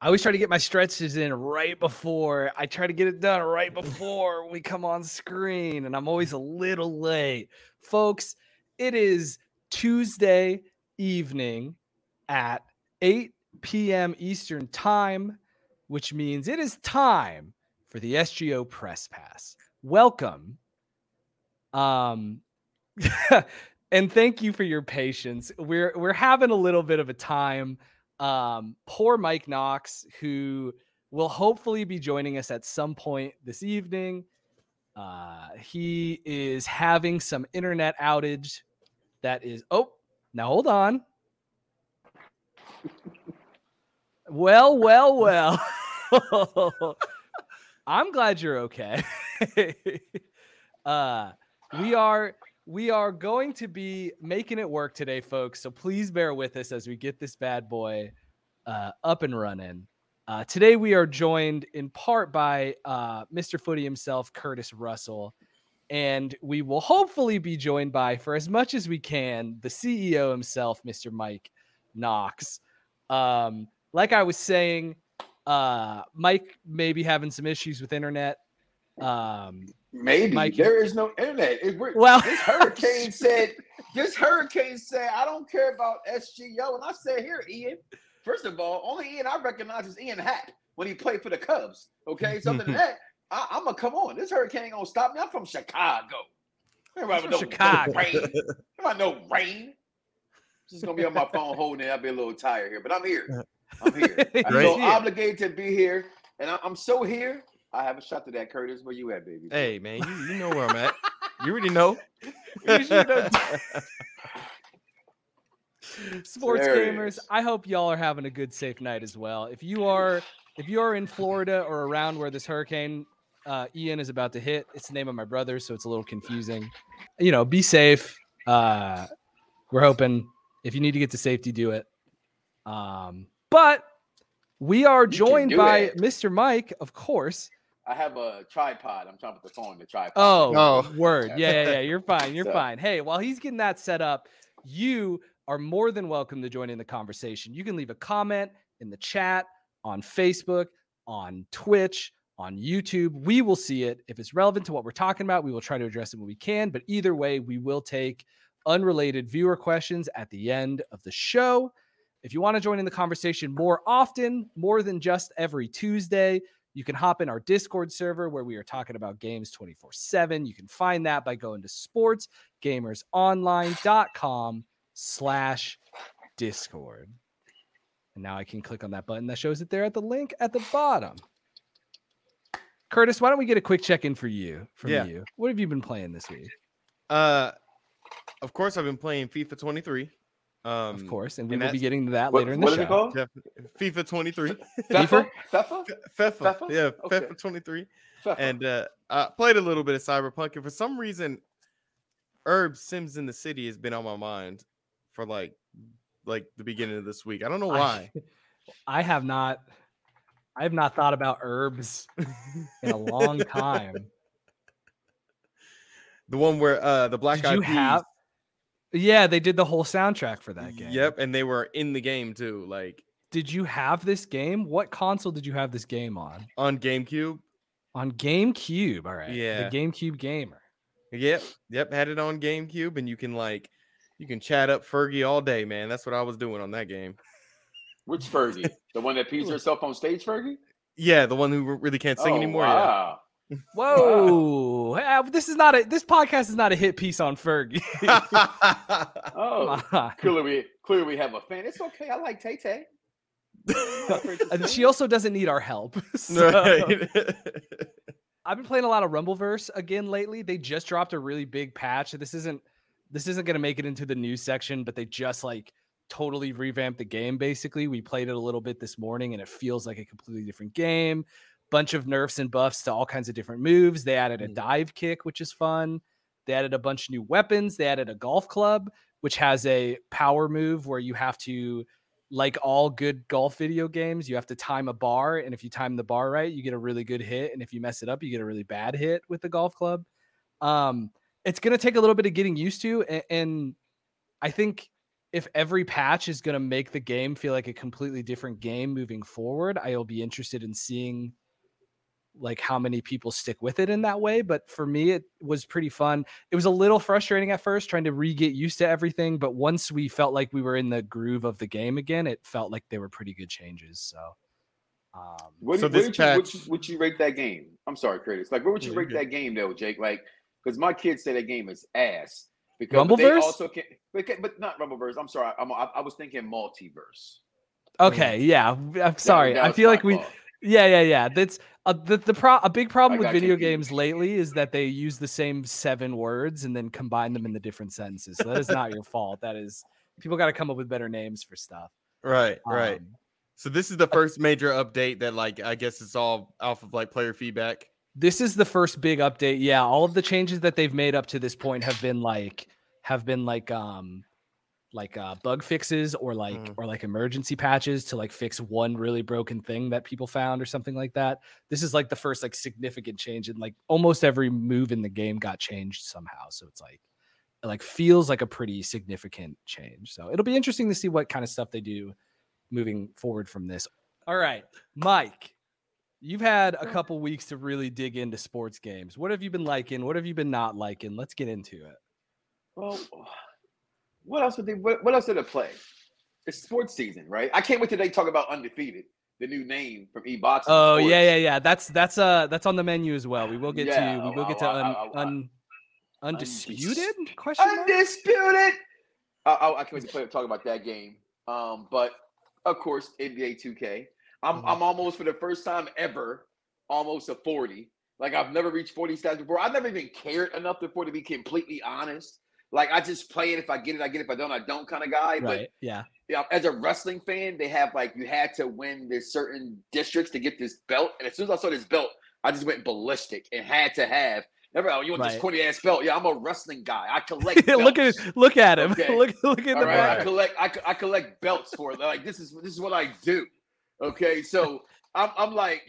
I always try to get my stretches in right before I try to get it done right before we come on screen, and I'm always a little late. Folks, it is Tuesday evening at 8 p.m. Eastern Time, which means it is time for the SGO Press Pass. Welcome. Um and thank you for your patience. We're we're having a little bit of a time um, poor Mike Knox, who will hopefully be joining us at some point this evening. Uh, he is having some internet outage that is. Oh, now hold on. well, well, well. I'm glad you're okay. uh, we are we are going to be making it work today, folks. So please bear with us as we get this bad boy uh, up and running. Uh, today we are joined in part by uh, Mr. Footy himself, Curtis Russell, and we will hopefully be joined by, for as much as we can, the CEO himself, Mr. Mike Knox. Um, like I was saying, uh, Mike may be having some issues with internet. Um, Maybe there is no internet. It, well, this hurricane said. This hurricane said, "I don't care about SGO," and I said, "Here, Ian. First of all, only Ian I recognize is Ian Happ when he played for the Cubs. Okay, something that I, am gonna come on. This hurricane gonna stop me. I'm from Chicago. From no, Chicago. No rain. About no rain. Just gonna be on my phone holding it. I'll be a little tired here, but I'm here. I'm here. I feel obligated to be here, and I, I'm so here I have a shot to that, Curtis. Where you at, baby? Hey, man, you, you know where I'm at. You already know. Sports there gamers, I hope y'all are having a good, safe night as well. If you are, if you are in Florida or around where this hurricane uh, Ian is about to hit, it's the name of my brother, so it's a little confusing. You know, be safe. Uh, we're hoping if you need to get to safety, do it. Um, but we are joined by it. Mr. Mike, of course. I have a tripod. I'm trying to put the phone in the tripod. Oh, oh. word. Yeah, yeah, yeah. You're fine. You're so. fine. Hey, while he's getting that set up, you are more than welcome to join in the conversation. You can leave a comment in the chat on Facebook, on Twitch, on YouTube. We will see it. If it's relevant to what we're talking about, we will try to address it when we can. But either way, we will take unrelated viewer questions at the end of the show. If you want to join in the conversation more often, more than just every Tuesday, you can hop in our Discord server where we are talking about games 24 7. You can find that by going to sportsgamersonline.com slash Discord. And now I can click on that button that shows it there at the link at the bottom. Curtis, why don't we get a quick check in for you? From yeah. you, what have you been playing this week? Uh, of course, I've been playing FIFA 23. Um, of course, and we and will be getting to that what, later in the show. What is it called? FIFA 23. FIFA? FIFA? FIFA? Yeah, okay. FIFA 23. And uh, I played a little bit of Cyberpunk, and for some reason, Urbz Sims in the City has been on my mind for like like the beginning of this week. I don't know why. I, I have not. I have not thought about Urbz in a long time. The one where uh the black Did you have yeah, they did the whole soundtrack for that game. Yep, and they were in the game too. Like, did you have this game? What console did you have this game on? On GameCube. On GameCube. All right. Yeah. The GameCube gamer. Yep. Yep. Had it on GameCube, and you can like, you can chat up Fergie all day, man. That's what I was doing on that game. Which Fergie? the one that pees herself on stage, Fergie? Yeah, the one who really can't sing oh, anymore. Wow. Whoa! Wow. Uh, this is not a. This podcast is not a hit piece on Fergie. oh, clearly we clearly we have a fan. It's okay. I like Tay Tay. and she also doesn't need our help. So. Right. I've been playing a lot of Rumbleverse again lately. They just dropped a really big patch. This isn't this isn't going to make it into the news section, but they just like totally revamped the game. Basically, we played it a little bit this morning, and it feels like a completely different game bunch of nerfs and buffs to all kinds of different moves. They added a mm. dive kick, which is fun. They added a bunch of new weapons. They added a golf club, which has a power move where you have to, like all good golf video games, you have to time a bar. And if you time the bar right, you get a really good hit. And if you mess it up, you get a really bad hit with the golf club. Um, it's going to take a little bit of getting used to. And, and I think if every patch is going to make the game feel like a completely different game moving forward, I'll be interested in seeing like how many people stick with it in that way. But for me, it was pretty fun. It was a little frustrating at first trying to re get used to everything. But once we felt like we were in the groove of the game again, it felt like they were pretty good changes. So, um, what, so this patch, you, would, you, would you rate that game? I'm sorry, Curtis. Like, where would you rate that game though, Jake? Like, because my kids say that game is ass. Because Rumbleverse? they also can, but not Rumbleverse. I'm sorry. I'm, I, I was thinking multiverse. Okay, yeah. I'm sorry. That, that I feel like we. Yeah, yeah, yeah. That's uh, the the pro- a big problem with video games lately is that they use the same seven words and then combine them in the different sentences. So that is not your fault. That is people got to come up with better names for stuff. Right, um, right. So this is the first major update that like I guess it's all off of like player feedback. This is the first big update. Yeah, all of the changes that they've made up to this point have been like have been like um like uh, bug fixes or like mm. or like emergency patches to like fix one really broken thing that people found or something like that. This is like the first like significant change and like almost every move in the game got changed somehow. So it's like it like feels like a pretty significant change. So it'll be interesting to see what kind of stuff they do moving forward from this. All right, Mike, you've had a couple weeks to really dig into sports games. What have you been liking? What have you been not liking? Let's get into it. Well, what else would they? What, what else did it play? It's sports season, right? I can't wait till they talk about undefeated, the new name from eBox. Oh sports. yeah, yeah, yeah. That's that's uh that's on the menu as well. We will get yeah, to we will get to un, un, undisputed question. Undisputed. I, I, I can't wait to play, talk about that game. Um, but of course, NBA 2K. I'm mm-hmm. I'm almost for the first time ever, almost a 40. Like I've never reached 40 stats before. I've never even cared enough before to be completely honest. Like I just play it. If I get it, I get it. If I don't, I don't kind of guy. Right. But yeah. Yeah, as a wrestling fan, they have like you had to win this certain districts to get this belt. And as soon as I saw this belt, I just went ballistic and had to have. Never, oh, you want right. this corny ass belt? Yeah, I'm a wrestling guy. I collect. look at look at him. Okay. look look at All the right, I collect. I, I collect belts for it. Like this is this is what I do. Okay, so I'm I'm like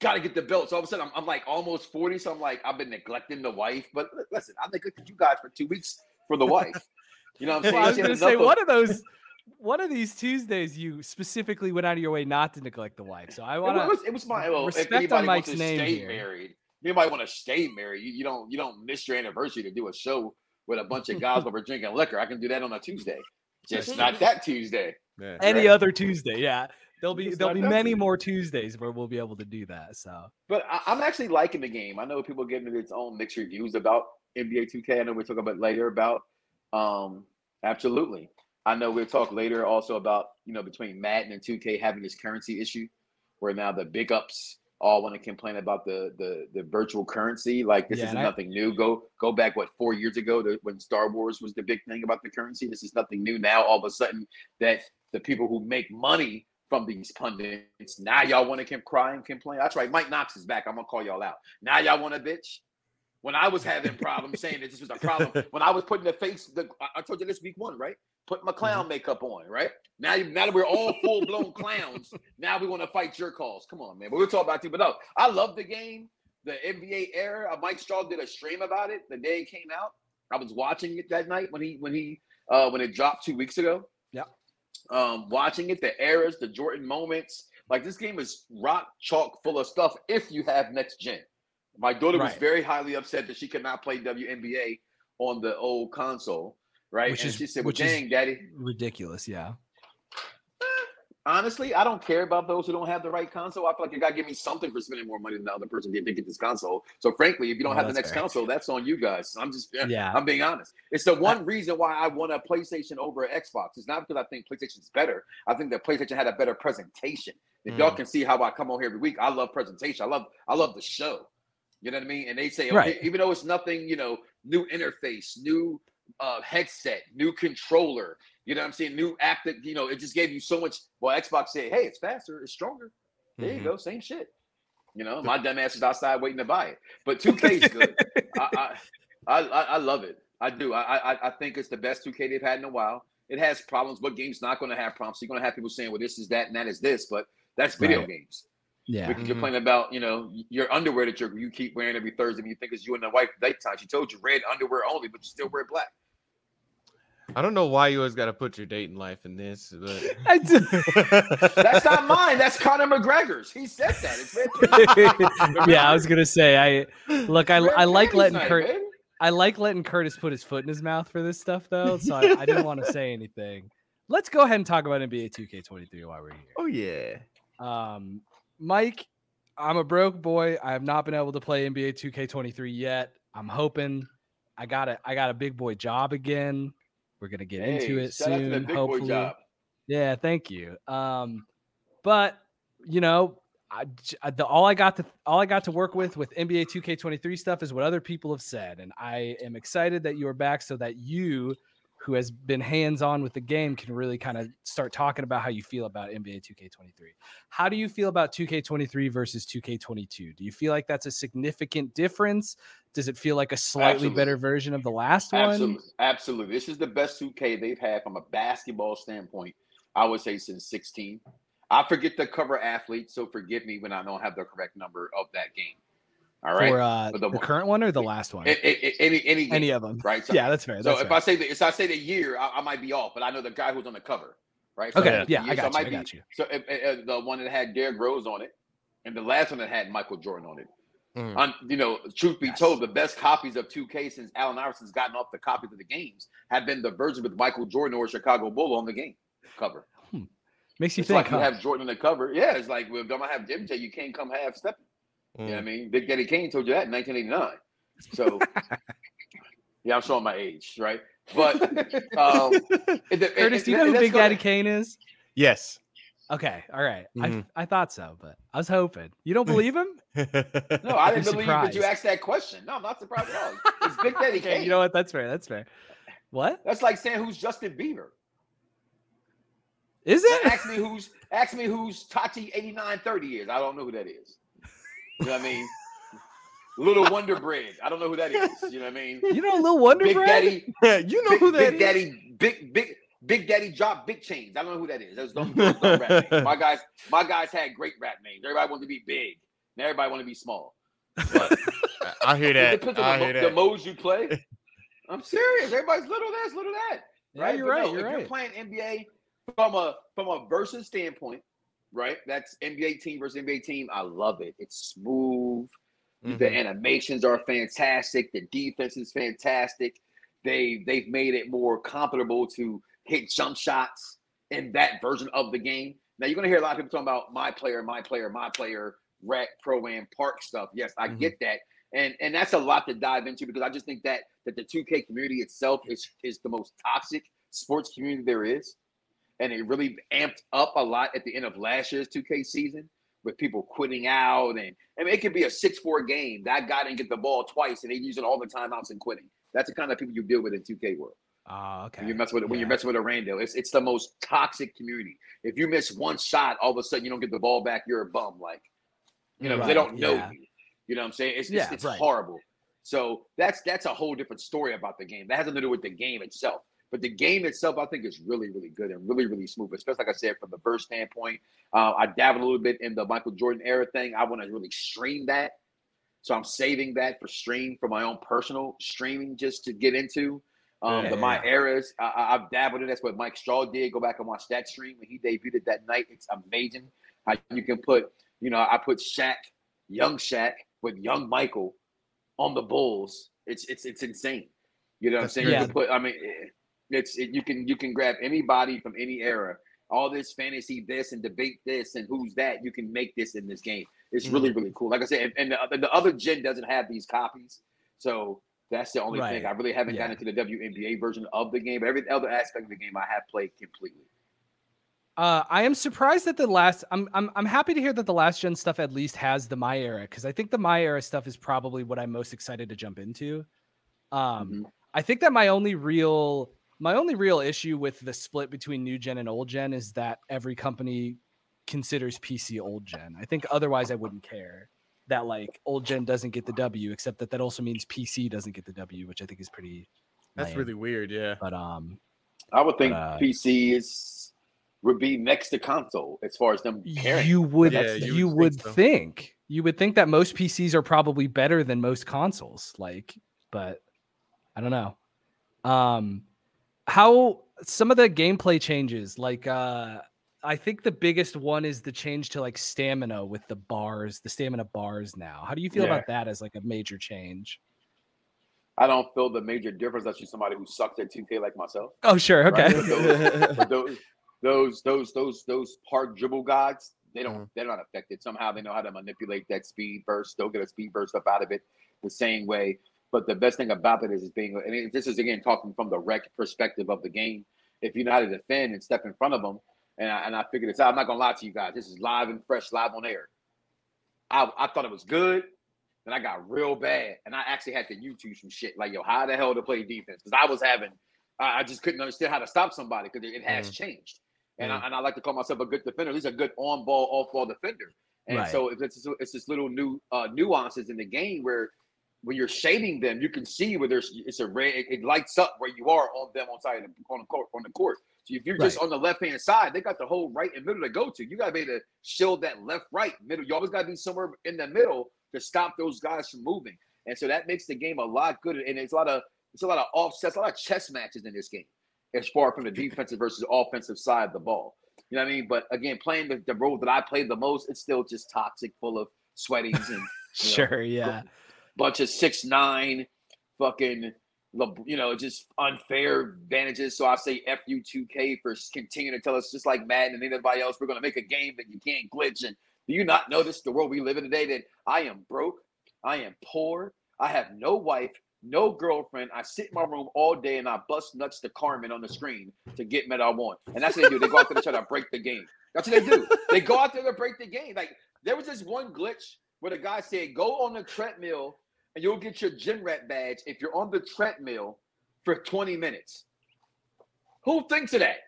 got to get the belt. So all of a sudden, I'm, I'm, like almost 40. So I'm like, I've been neglecting the wife. But listen, I neglected you guys for two weeks for the wife. You know what I'm saying? Well, I was going to say, one of those, one of these Tuesdays, you specifically went out of your way not to neglect the wife. So I want to. It, was, it was my well, respect on Mike's name stay here. married. Anybody want to stay married? You, you don't you don't miss your anniversary to do a show with a bunch of guys over drinking liquor. I can do that on a Tuesday, just not that Tuesday. Yeah. Any right. other Tuesday, yeah. There'll be there'll be many more Tuesdays where we'll be able to do that. So, but I, am actually liking the game. I know people giving it its own mixed reviews about NBA 2K. I know we'll talk about later about. Um, absolutely. I know we'll talk later also about you know between Madden and 2K having this currency issue, where now the big ups all want to complain about the the the virtual currency. Like this yeah, is nothing I, new. Go go back what four years ago to when Star Wars was the big thing about the currency. This is nothing new now. All of a sudden that the people who make money from these pundits. Now y'all want to keep crying, complain. That's right. Mike Knox is back. I'm gonna call y'all out. Now y'all want to bitch. When I was having problems saying that this was a problem, when I was putting the face, the I told you this week one, right? Put my clown mm-hmm. makeup on, right? Now, now that we're all full blown clowns, now we want to fight your calls. Come on, man. But we'll talk about you. But no, I love the game, the NBA era. Uh, Mike Straw did a stream about it the day it came out. I was watching it that night when he when he uh when it dropped two weeks ago. Yeah um, watching it, the errors, the Jordan moments. Like this game is rock chalk full of stuff if you have next gen. My daughter right. was very highly upset that she could not play WNBA on the old console, right? Which and is, she said, "Well, dang, daddy, ridiculous." Yeah honestly, I don't care about those who don't have the right console. I feel like you got to give me something for spending more money than the other person did to get this console. So, frankly, if you don't oh, have the next fair. console, that's on you guys. I'm just, yeah, I'm being honest. It's the one reason why I want a PlayStation over an Xbox. It's not because I think PlayStation's better. I think that PlayStation had a better presentation. If mm. y'all can see how I come on here every week, I love presentation. I love, I love the show. You know what I mean? And they say, right. even though it's nothing, you know, new interface, new uh, headset, new controller, you know what I'm saying? New app that, you know, it just gave you so much. Well, Xbox said, hey, it's faster, it's stronger. There mm-hmm. you go, same shit. You know, my dumb ass is outside waiting to buy it. But 2K is good. I, I, I, I, love it. I do. I, I, I think it's the best 2K they've had in a while. It has problems. but game's not going to have problems? You're going to have people saying, well, this is that and that is this. But that's video right. games. Yeah. Because mm-hmm. you're playing about, you know, your underwear that you you keep wearing every Thursday and you think it's you and the wife daytime. She told you red underwear only, but you still wear black. I don't know why you always got to put your date in life in this, but that's not mine. That's Conor McGregor's. He said that. yeah, I was gonna say. I look. I, I like letting Kurt. I like letting Curtis put his foot in his mouth for this stuff, though. So I, I didn't want to say anything. Let's go ahead and talk about NBA 2K23 while we're here. Oh yeah. Um, Mike, I'm a broke boy. I have not been able to play NBA 2K23 yet. I'm hoping I got a I got a big boy job again. We're gonna get hey, into it soon. hopefully. Yeah, thank you. Um, but you know, I, the, all I got to all I got to work with with NBA 2K23 stuff is what other people have said, and I am excited that you are back so that you who has been hands on with the game can really kind of start talking about how you feel about NBA 2K23. How do you feel about 2K23 versus 2K22? Do you feel like that's a significant difference? Does it feel like a slightly Absolutely. better version of the last Absolutely. one? Absolutely. This is the best 2K they've had from a basketball standpoint, I would say, since 16. I forget the cover athlete, so forgive me when I don't have the correct number of that game. All right. For uh, the, the, current one or the last one? Any any any, any of them, right? So, yeah, that's fair. That's so fair. if I say the if I say the year, I, I, might be off, but I know the guy who's on the cover, right? So okay, yeah, I got, so you, I got you. So if, the one that had Derrick Rose on it, and the last one that had Michael Jordan on it. Mm. On, you know, truth be yes. told, the best copies of 2K since Allen Iverson's gotten off the copies of the games have been the version with Michael Jordan or Chicago Bull on the game cover. Hmm. Makes you it's think. Like huh? you have Jordan on the cover. Yeah, it's like well, don't I have MJ? You can't come half stepping. Mm. You know what I mean? Big Daddy Kane told you that in 1989. So, yeah, I'm showing my age, right? But um, Curtis, do you know who Big Daddy Kane is? Yes. Okay, all right. mm-hmm. I I thought so, but I was hoping. You don't believe him? no, I didn't believe surprised. that you asked that question. No, I'm not surprised at all. It's Big Daddy okay, Kane. You know what? That's fair. That's fair. What? That's like saying who's Justin Bieber. Is it? Now ask me who's ask me who's Tati 8930 is. I don't know who that is. You know what I mean? Little Wonder Bread. I don't know who that is. You know what I mean? You know Little Wonder Big Bread? Daddy. Yeah, you know big, who that Big is. Daddy, big, big, Big Daddy drop big chains. I don't know who that is. Don't, those rap. My guys, my guys had great rap names. Everybody wanted to be big. And everybody wanted to be small. But I hear that. It depends on I the, hear the that. modes you play. I'm serious. Everybody's little this, little that. Yeah, Right? you're But right. no, you're if right. you're playing NBA from a from a versus standpoint, right? That's NBA team versus NBA team. I love it. It's smooth. The Mhm. animations are fantastic. The defense is fantastic. They they've made it more comfortable to hit jump shots in that version of the game. Now you're gonna hear a lot of people talking about my player, my player, my player, rec, pro am, park stuff. Yes, I Mhm. get that. And and that's a lot to dive into because I just think that that the 2K community itself is is the most toxic sports community there is. And it really amped up a lot at the end of last year's 2K season with people quitting out. And I mean, it could be a 6 4 game. That guy didn't get the ball twice and they using all the timeouts and quitting. That's the kind of people you deal with in 2K world. Ah, okay. When You mess with when you're messing with a rando, it's it's the most toxic community. If you miss one shot, all of a sudden you don't get the ball back, you're a bum. Like, you know, 'cause they don't know yeah. you. You know what I'm saying? It's Yeah, it's, it's right. horrible. So that's that's a whole different story about the game. That has nothing to do with the game itself. But the game itself, I think, is really, really good and really, really smooth. Especially like I said, from the burst standpoint. Uh, I dabbled a little bit in the Michael Jordan era thing. I want to really stream that. So I'm saving that for stream for my own personal streaming just to get into. Um, Yeah, the my yeah. eras, I, I've dabbled in. That's what Mike Straw did. Go back and watch that stream when he debuted that night. It's amazing how you can put, you know, I put Shaq, young Shaq, with young Michael on the Bulls. It's it's it's insane. You know what That's I'm saying? You can put. I mean, it's it, you can you can grab anybody from any era. All this fantasy, this and debate this and who's that. You can make this in this game. It's Mm-hmm. really really cool. Like I said, and, the, the other gen doesn't have these copies, so that's the only thing. I really haven't Yeah. gotten into the WNBA version of the game, but every other aspect of the game I have played completely. Uh, I am surprised that the last. I'm I'm I'm happy to hear that the last gen stuff at least has the my era because I think the my era stuff is probably what I'm most excited to jump into. Um, Mhm. I think that my only real my only real issue with the split between new gen and old gen is that every company considers PC old gen. I think otherwise I wouldn't care that like old gen doesn't get the W, except that that also means PC doesn't get the W, which I think is pretty. That's lame. really weird. Yeah. But um, I would think uh, PC is would be next to console as far as them caring. you would Yeah, you, you would, would think so. think you would think that most PCs are probably better than most consoles like but I don't know um how some of the gameplay changes, like uh I think the biggest one is the change to like stamina with the bars, the stamina bars now. How do you feel yeah. about that as like a major change? I don't feel the major difference unless you're somebody who sucks at 2K like myself. Oh, sure. Okay. Right? Those, those, those, those, those, those park dribble gods, they don't, mm. they're not affected. Somehow they know how to manipulate that speed burst. They'll get a speed burst up out of it the same way. But the best thing about it is, is being, I mean, this is again talking from the rec perspective of the game. If you know how to defend and step in front of them, and I, and I figured this out. I'm not gonna lie to you guys. This is live and fresh, live on air. I, I thought it was good. Then I got real bad, and I actually had to YouTube some shit like, yo, how the hell to play defense? Because I was having, I, I, just couldn't understand how to stop somebody because it, it, has mm. changed. And, mm. I, and I like to call myself a good defender. He's a good on ball, off ball defender. And right. so it's it's this little new uh, nuances in the game where when you're shading them, you can see where there's it's a red. It, it lights up where you are on them on side of the, on the court on the court. So if you're right. just on the left hand side, they got the whole right and middle to go to. You got to be able to shield that left right middle. You always got to be somewhere in the middle to stop those guys from moving. And so that makes the game a lot good. And it's a lot of it's a lot of offsets, a lot of chess matches in this game, as far from the defensive versus offensive side of the ball. You know what I mean? But again, playing the, the role that I played the most, it's still just toxic, full of sweaties and sure, know, yeah, bunch of six nine, fucking you know, just unfair advantages. So I say fu 2K for continuing to tell us, just like Madden and anybody else, we're going to make a game that you can't glitch. And do you not notice the world we live in today that I am broke, I am poor, I have no wife, no girlfriend. I sit in my room all day and I bust nuts to Carmen on the screen to get met I want. And that's what they do. They go out there to try to break the game. That's what they do. They go out there to break the game. Like there was this one glitch where the guy said, go on the treadmill and you'll get your gym rat badge if you're on the treadmill for 20 minutes. Who thinks of that?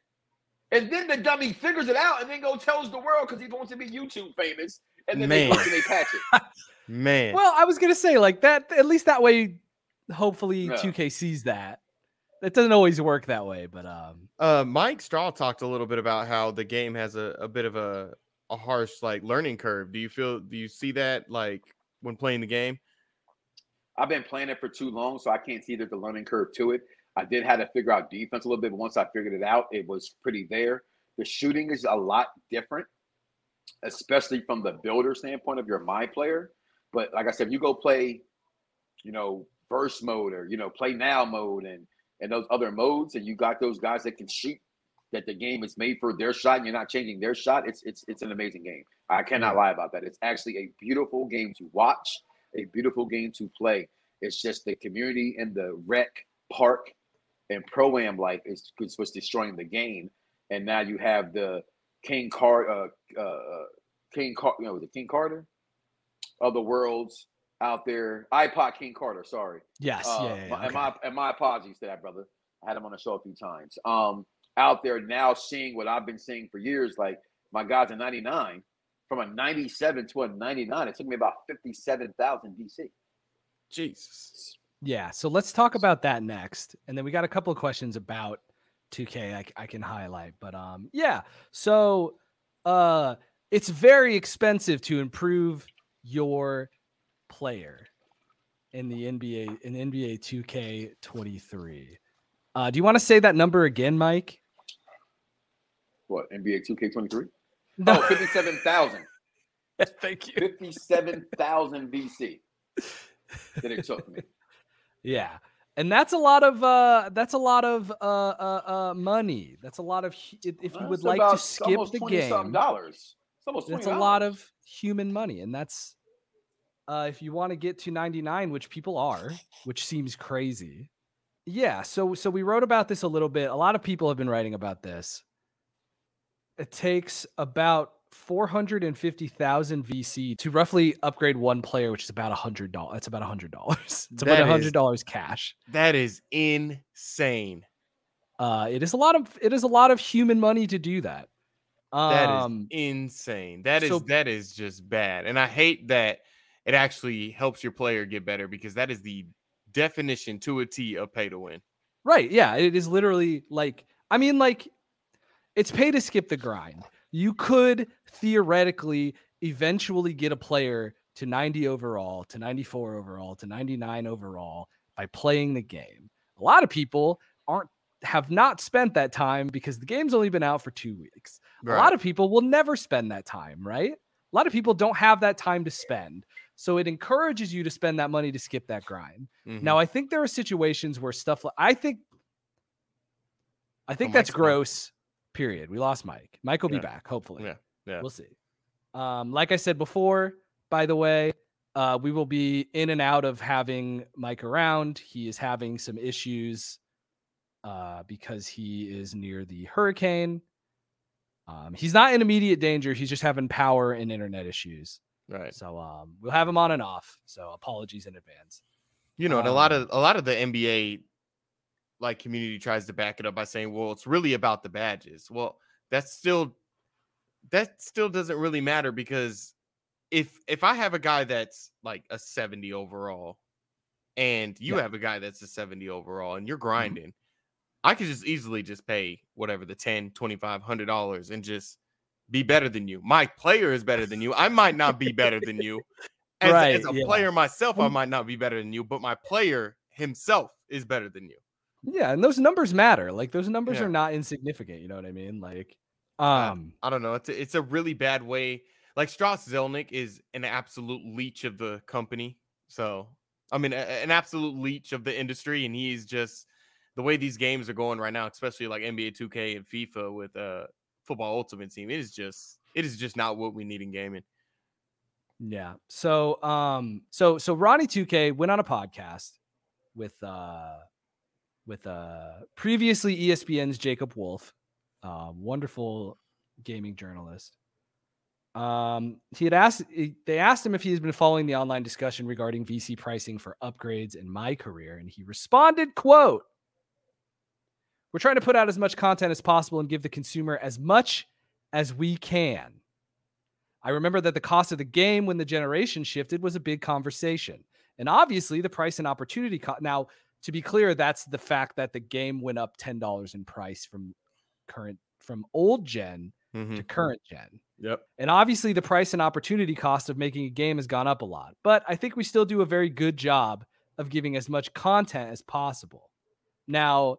And then the dummy figures it out and then go tells the world because he wants to be YouTube famous. And then Man. they, they patch it. Man. Well, I was gonna say like that. At least that way, hopefully, yeah. 2K sees that. It doesn't always work that way, but um. Uh, Mike Straw talked a little bit about how the game has a, a bit of a a harsh like learning curve. Do you feel? Do you see that like when playing the game? I've been playing it for too long, so I can't see there's a learning curve to it. I did have to figure out defense a little bit, but once I figured it out, it was pretty there. The shooting is a lot different, especially from the builder standpoint of your my player. But like I said, if you go play, you know, burst mode or you know, play now mode and and those other modes, and you got those guys that can shoot, that the game is made for their shot, and you're not changing their shot. It's it's it's an amazing game. I cannot lie about that. It's actually a beautiful game to watch a beautiful game to play. It's just the community and the rec park and pro am life is, what's destroying the game. And now you have the King Car, uh, uh, King Car, you know, the King Carter of the worlds out there. iPod King Carter, sorry. Yes. Uh, yeah, yeah, yeah. And my and my apologies to that brother. I had him on the show a few times. Um, out there now seeing what I've been seeing for years, like my guys in '99 from a 97 to a 99. It took me about 57,000 VC. Jesus. Yeah. So let's talk about that next. And then we got a couple of questions about 2K I, I can highlight. But um, yeah. So uh, it's very expensive to improve your player in the NBA in NBA 2K 23. Uh, do you want to say that number again, Mike? What NBA 2K 23? No, oh, 57,000. Thank you. 57,000 VC that it took me. Yeah. And that's a lot of uh that's a lot of uh uh, uh money. That's a lot of if you would like to skip the game. dollars. It's almost That's a lot of human money and that's uh if you want to get to 99 which people are, which seems crazy. Yeah, so so we wrote about this a little bit. A lot of people have been writing about this it takes about 450,000 VC to roughly upgrade one player, which is about a hundred dollars. That's about a hundred dollars. It's about a hundred dollars cash. That is insane. Uh, it is a lot of it is a lot of human money to do that. Um, that is um, insane. That is so, that is just bad, and I hate that it actually helps your player get better because that is the definition to a T of pay to win. Right? Yeah, it is literally like I mean, like it's pay to skip the grind. You could theoretically eventually get a player to 90 overall, to 94 overall, to 99 overall by playing the game. A lot of people aren't have not spent that time because the game's only been out for two weeks. Right. A lot of people will never spend that time, right? A lot of people don't have that time to spend. So it encourages you to spend that money to skip that grind. Mm-hmm. Now, I think there are situations where stuff like I think I think oh, that's gross. Fine. Period. We lost Mike. Mike will yeah. be back, hopefully. Yeah. Yeah. We'll see. Um, like I said before, by the way, uh, we will be in and out of having Mike around. He is having some issues uh, because he is near the hurricane. Um, he's not in immediate danger. He's just having power and internet issues. Right. So um, we'll have him on and off. So apologies in advance. You know, um, and a lot of um a lot of the NBA like community tries to back it up by saying, "Well, it's really about the badges." Well, that's still that still doesn't really matter because if if I have a guy that's like a 70 overall and you yeah. have a guy that's a 70 overall and you're mm-hmm. grinding, mm-hmm. I could just easily just pay whatever the 10, 25, hundred dollars and just be better than you. My player is better than you. I might not be better than you. As, right, as a yeah. player myself, I might not be better than you, but my player himself is better than you. Yeah, and those numbers matter. Like those numbers yeah. are not insignificant. You know what I mean? Like, um, I, I don't know. It's a, it's a really bad way. Like Strauss Zelnick is an absolute leech of the company. So I mean, a, an absolute leech of the industry, and he's just the way these games are going right now, especially like NBA 2K and FIFA with uh football ultimate team. It is just it is just not what we need in gaming. Yeah. So um so so Ronnie 2K went on a podcast with uh with uh previously ESPN's Jacob Wolf, uh, wonderful gaming journalist. Um, he had asked they asked him if he has been following the online discussion regarding VC pricing for upgrades in my career, and he responded, quote, we're trying to put out as much content as possible and give the consumer as much as we can. I remember that the cost of the game when the generation shifted was a big conversation. And obviously, the price and opportunity cost. Now, to be clear, that's the fact that the game went up $10 in price from current, from old gen mm-hmm. to current gen. Yep. And obviously, the price and opportunity cost of making a game has gone up a lot. But I think we still do a very good job of giving as much content as possible. Now,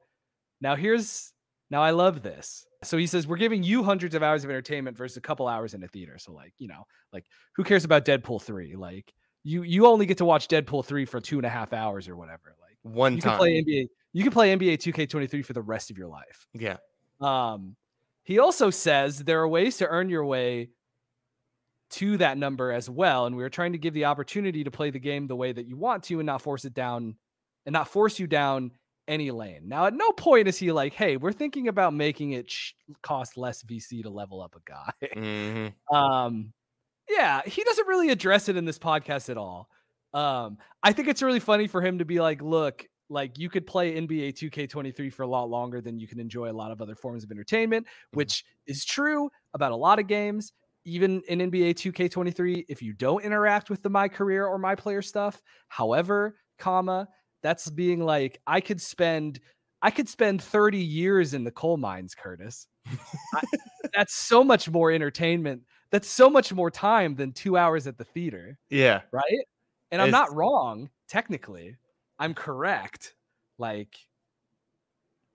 now here's now I love this. So he says we're giving you hundreds of hours of entertainment versus a couple hours in a theater. So like you know, like who cares about Deadpool three? Like you you only get to watch Deadpool three for two and a half hours or whatever. One you time. can play NBA. You can play NBA two K twenty three for the rest of your life. Yeah. Um, he also says there are ways to earn your way to that number as well, and we are trying to give the opportunity to play the game the way that you want to, and not force it down, and not force you down any lane. Now, at no point is he like, "Hey, we're thinking about making it sh- cost less VC to level up a guy." Mm-hmm. Um, yeah, he doesn't really address it in this podcast at all. Um, I think it's really funny for him to be like, "Look, like you could play NBA 2K23 for a lot longer than you can enjoy a lot of other forms of entertainment," mm-hmm. which is true about a lot of games. Even in NBA 2K23, if you don't interact with the my career or my player stuff, however, comma that's being like, I could spend I could spend 30 years in the coal mines, Curtis. I, that's so much more entertainment. That's so much more time than two hours at the theater. Yeah. Right. And I'm not wrong, technically. I'm correct. Like,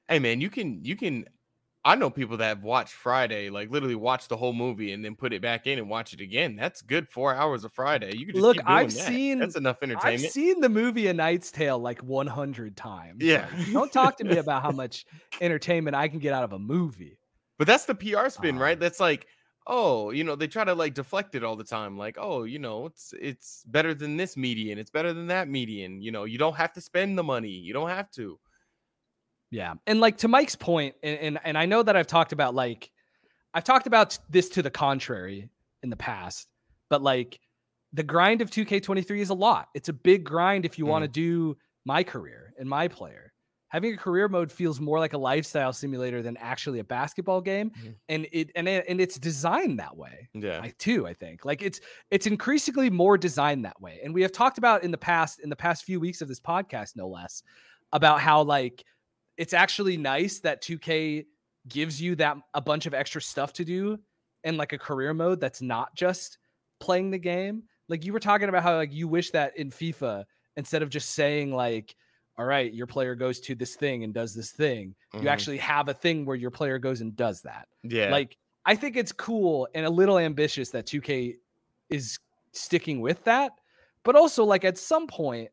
hey man, you can you can I know people that have watched Friday, like literally watch the whole movie and then put it back in and watch it again. That's good four hours of Friday. You can just look. I've that. seen that's enough entertainment. I've seen the movie A Knight's Tale like 100 times. Yeah. Like, don't talk to me about how much entertainment I can get out of a movie. But that's the PR spin, right? Ah. That's like, oh, you know, they try to like deflect it all the time. Like, oh, you know, it's it's better than this median. It's better than that median. You know, you don't have to spend the money. You don't have to. Yeah. And like to Mike's point, and, and, and I know that I've talked about like I've talked about this to the contrary in the past, but like the grind of 2K23 is a lot. It's a big grind if you mm. want to do my career and my player. Having a career mode feels more like a lifestyle simulator than actually a basketball game, mm. and it and it, and it's designed that way. Yeah, I too. I think like it's it's increasingly more designed that way, and we have talked about in the past in the past few weeks of this podcast, no less, about how like it's actually nice that 2K gives you that a bunch of extra stuff to do in like a career mode that's not just playing the game. Like you were talking about how like you wish that in FIFA instead of just saying like all right, your player goes to this thing and does this thing. Mm-hmm. You actually have a thing where your player goes and does that. Yeah. Like I think it's cool and a little ambitious that 2K is sticking with that. But also like at some point,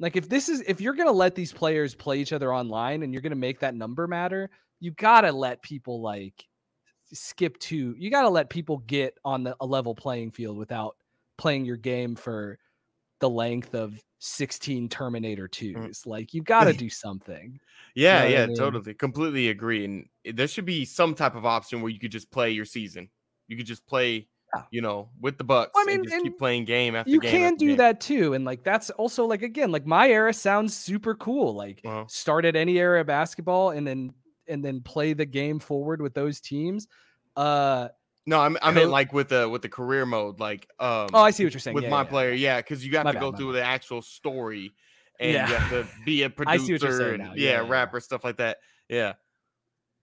like if this is if you're gonna let these players play each other online and you're gonna make that number matter, you gotta let people like skip to you gotta let people get on the, a level playing field without playing your game for the length of 16 Terminator 2s. Mm. Like you got to do something. yeah, you know yeah, I mean? totally. Completely agree. And there should be some type of option where you could just play your season. You could just play, yeah. you know, with the Bucks. I mean, and just and keep playing game after you game. You can do game. that too. And like that's also like again, like my era sounds super cool. Like uh-huh. start at any era of basketball and then and then play the game forward with those teams. Uh no, I'm, I meant like with the with the career mode, like um. Oh, I see what you're saying. With yeah, my yeah, player, yeah, because you have my to bad, go through bad. the actual story, and yeah. you have to be a producer, and, yeah, yeah, rapper, stuff like that. Yeah,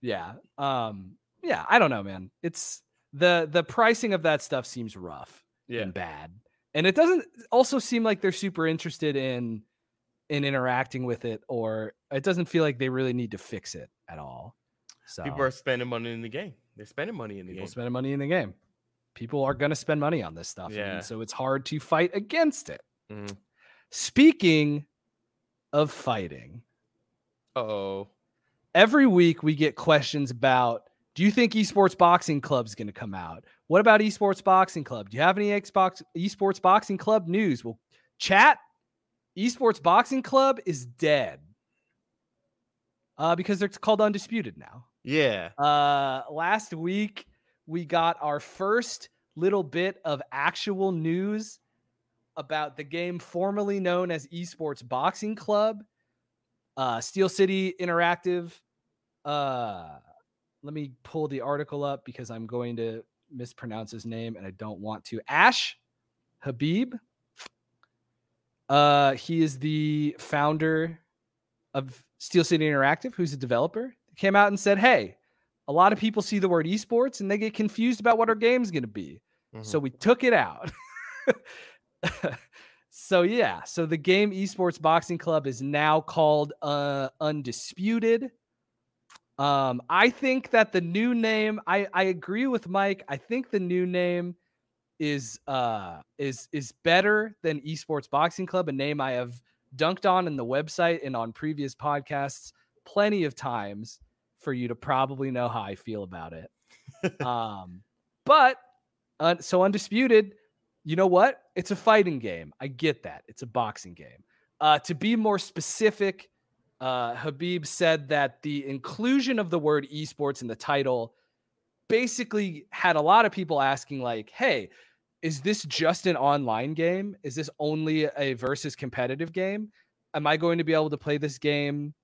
yeah, um, yeah. I don't know, man. It's the the pricing of that stuff seems rough yeah. and bad, and it doesn't also seem like they're super interested in in interacting with it, or it doesn't feel like they really need to fix it at all. So people are spending money in the game. They're spending money in the People game. spending money in the game. People are going to spend money on this stuff. Yeah. so it's hard to fight against it. Mm-hmm. Speaking of fighting. oh. Every week we get questions about do you think esports boxing club is going to come out? What about esports boxing club? Do you have any Xbox esports boxing club news? Well, chat esports boxing club is dead. Uh, because they're called undisputed now. Yeah. Uh, last week we got our first little bit of actual news about the game formerly known as Esports Boxing Club. Uh, Steel City Interactive. Uh, let me pull the article up because I'm going to mispronounce his name and I don't want to. Ash Habib. Uh, he is the founder of Steel City Interactive, who's a developer came out and said, "Hey, a lot of people see the word esports and they get confused about what our game's going to be." Mm-hmm. So we took it out. so yeah, so the game Esports Boxing Club is now called uh, Undisputed. Um, I think that the new name, I I agree with Mike. I think the new name is uh is is better than Esports Boxing Club, a name I have dunked on in the website and on previous podcasts plenty of times for you to probably know how I feel about it. um, but uh, so undisputed, you know what? It's a fighting game. I get that. It's a boxing game. Uh, to be more specific, uh, Habib said that the inclusion of the word esports in the title basically had a lot of people asking, like, hey, is this just an online game? Is this only a versus competitive game? Am I going to be able to play this game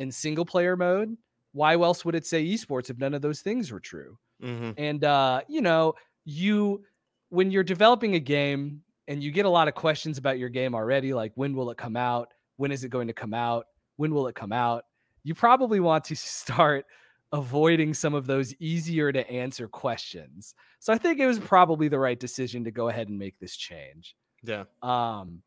in single player mode, why else would it say esports if none of those things were true? Mm-hmm. And uh, you know, you when you're developing a game and you get a lot of questions about your game already, like when will it come out? When is it going to come out? When will it come out? You probably want to start avoiding some of those easier to answer questions. So I think it was probably the right decision to go ahead and make this change. Yeah. Um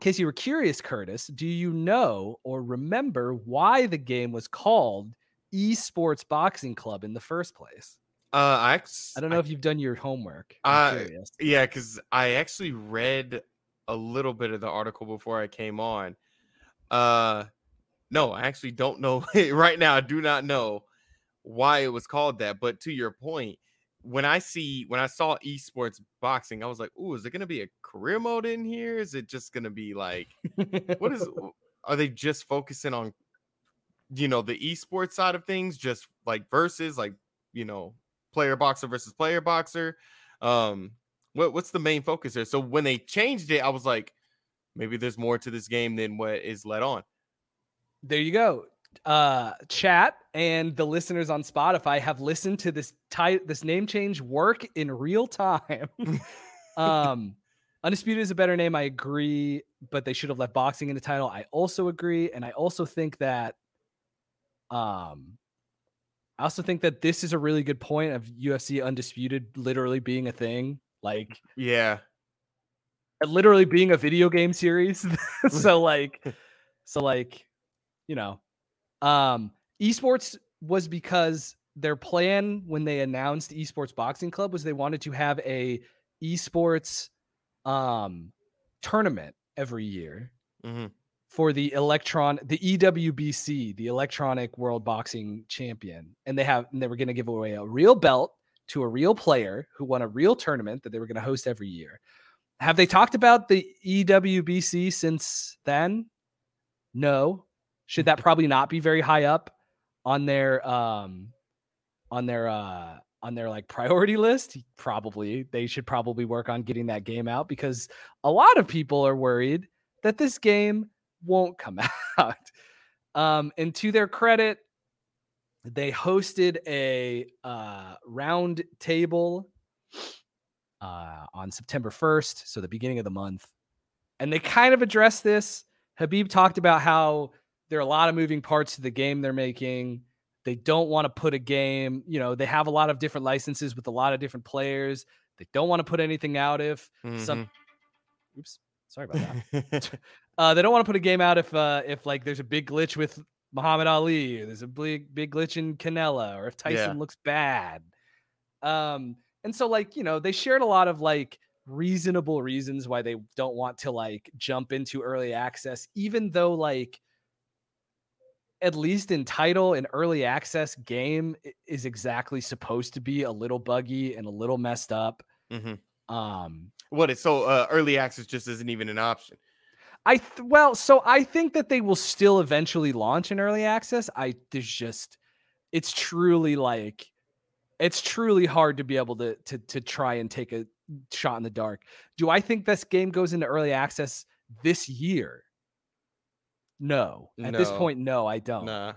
case you were curious, Curtis, do you know or remember why the game was called Esports Boxing Club in the first place? Uh, I, ex- I don't know I, if you've done your homework. Uh, yeah, because I actually read a little bit of the article before I came on. Uh, no, I actually don't know right now. I do not know why it was called that. But to your point, when I see when I saw esports boxing, I was like, "Ooh, is it going to be a career mode in here? Is it just going to be like what is are they just focusing on you know, the esports side of things just like versus like, you know, player boxer versus player boxer? Um what what's the main focus there? So when they changed it, I was like maybe there's more to this game than what is let on. There you go uh chat and the listeners on Spotify have listened to this type this name change work in real time. um Undisputed is a better name, I agree, but they should have left boxing in the title. I also agree and I also think that um I also think that this is a really good point of UFC Undisputed literally being a thing. Like yeah. Literally being a video game series. so like So like, you know, um, esports was because their plan when they announced esports boxing club was they wanted to have a esports um tournament every year mm-hmm. for the electron the EWBC, the Electronic World Boxing Champion, and they have and they were going to give away a real belt to a real player who won a real tournament that they were going to host every year. Have they talked about the EWBC since then? No. Should that probably not be very high up on their um on their uh on their like priority list? Probably. They should probably work on getting that game out because a lot of people are worried that this game won't come out. um and to their credit, they hosted a uh, round table uh, on September 1st, so the beginning of the month. And they kind of addressed this. Habib talked about how there are a lot of moving parts to the game they're making. They don't want to put a game, you know, they have a lot of different licenses with a lot of different players. They don't want to put anything out if mm-hmm. some oops, sorry about that. uh, they don't want to put a game out if uh, if like there's a big glitch with Muhammad Ali, there's a big big glitch in Canelo, or if Tyson yeah. looks bad. Um, and so like, you know, they shared a lot of like reasonable reasons why they don't want to like jump into early access, even though like at least in title an early access game is exactly supposed to be a little buggy and a little messed up. Mm-hmm. Um, what is so uh, early access just isn't even an option. I th- well, so I think that they will still eventually launch in early access. I there's just it's truly like it's truly hard to be able to to to try and take a shot in the dark. Do I think this game goes into early access this year? No. At no. this point, no, I don't. Nah.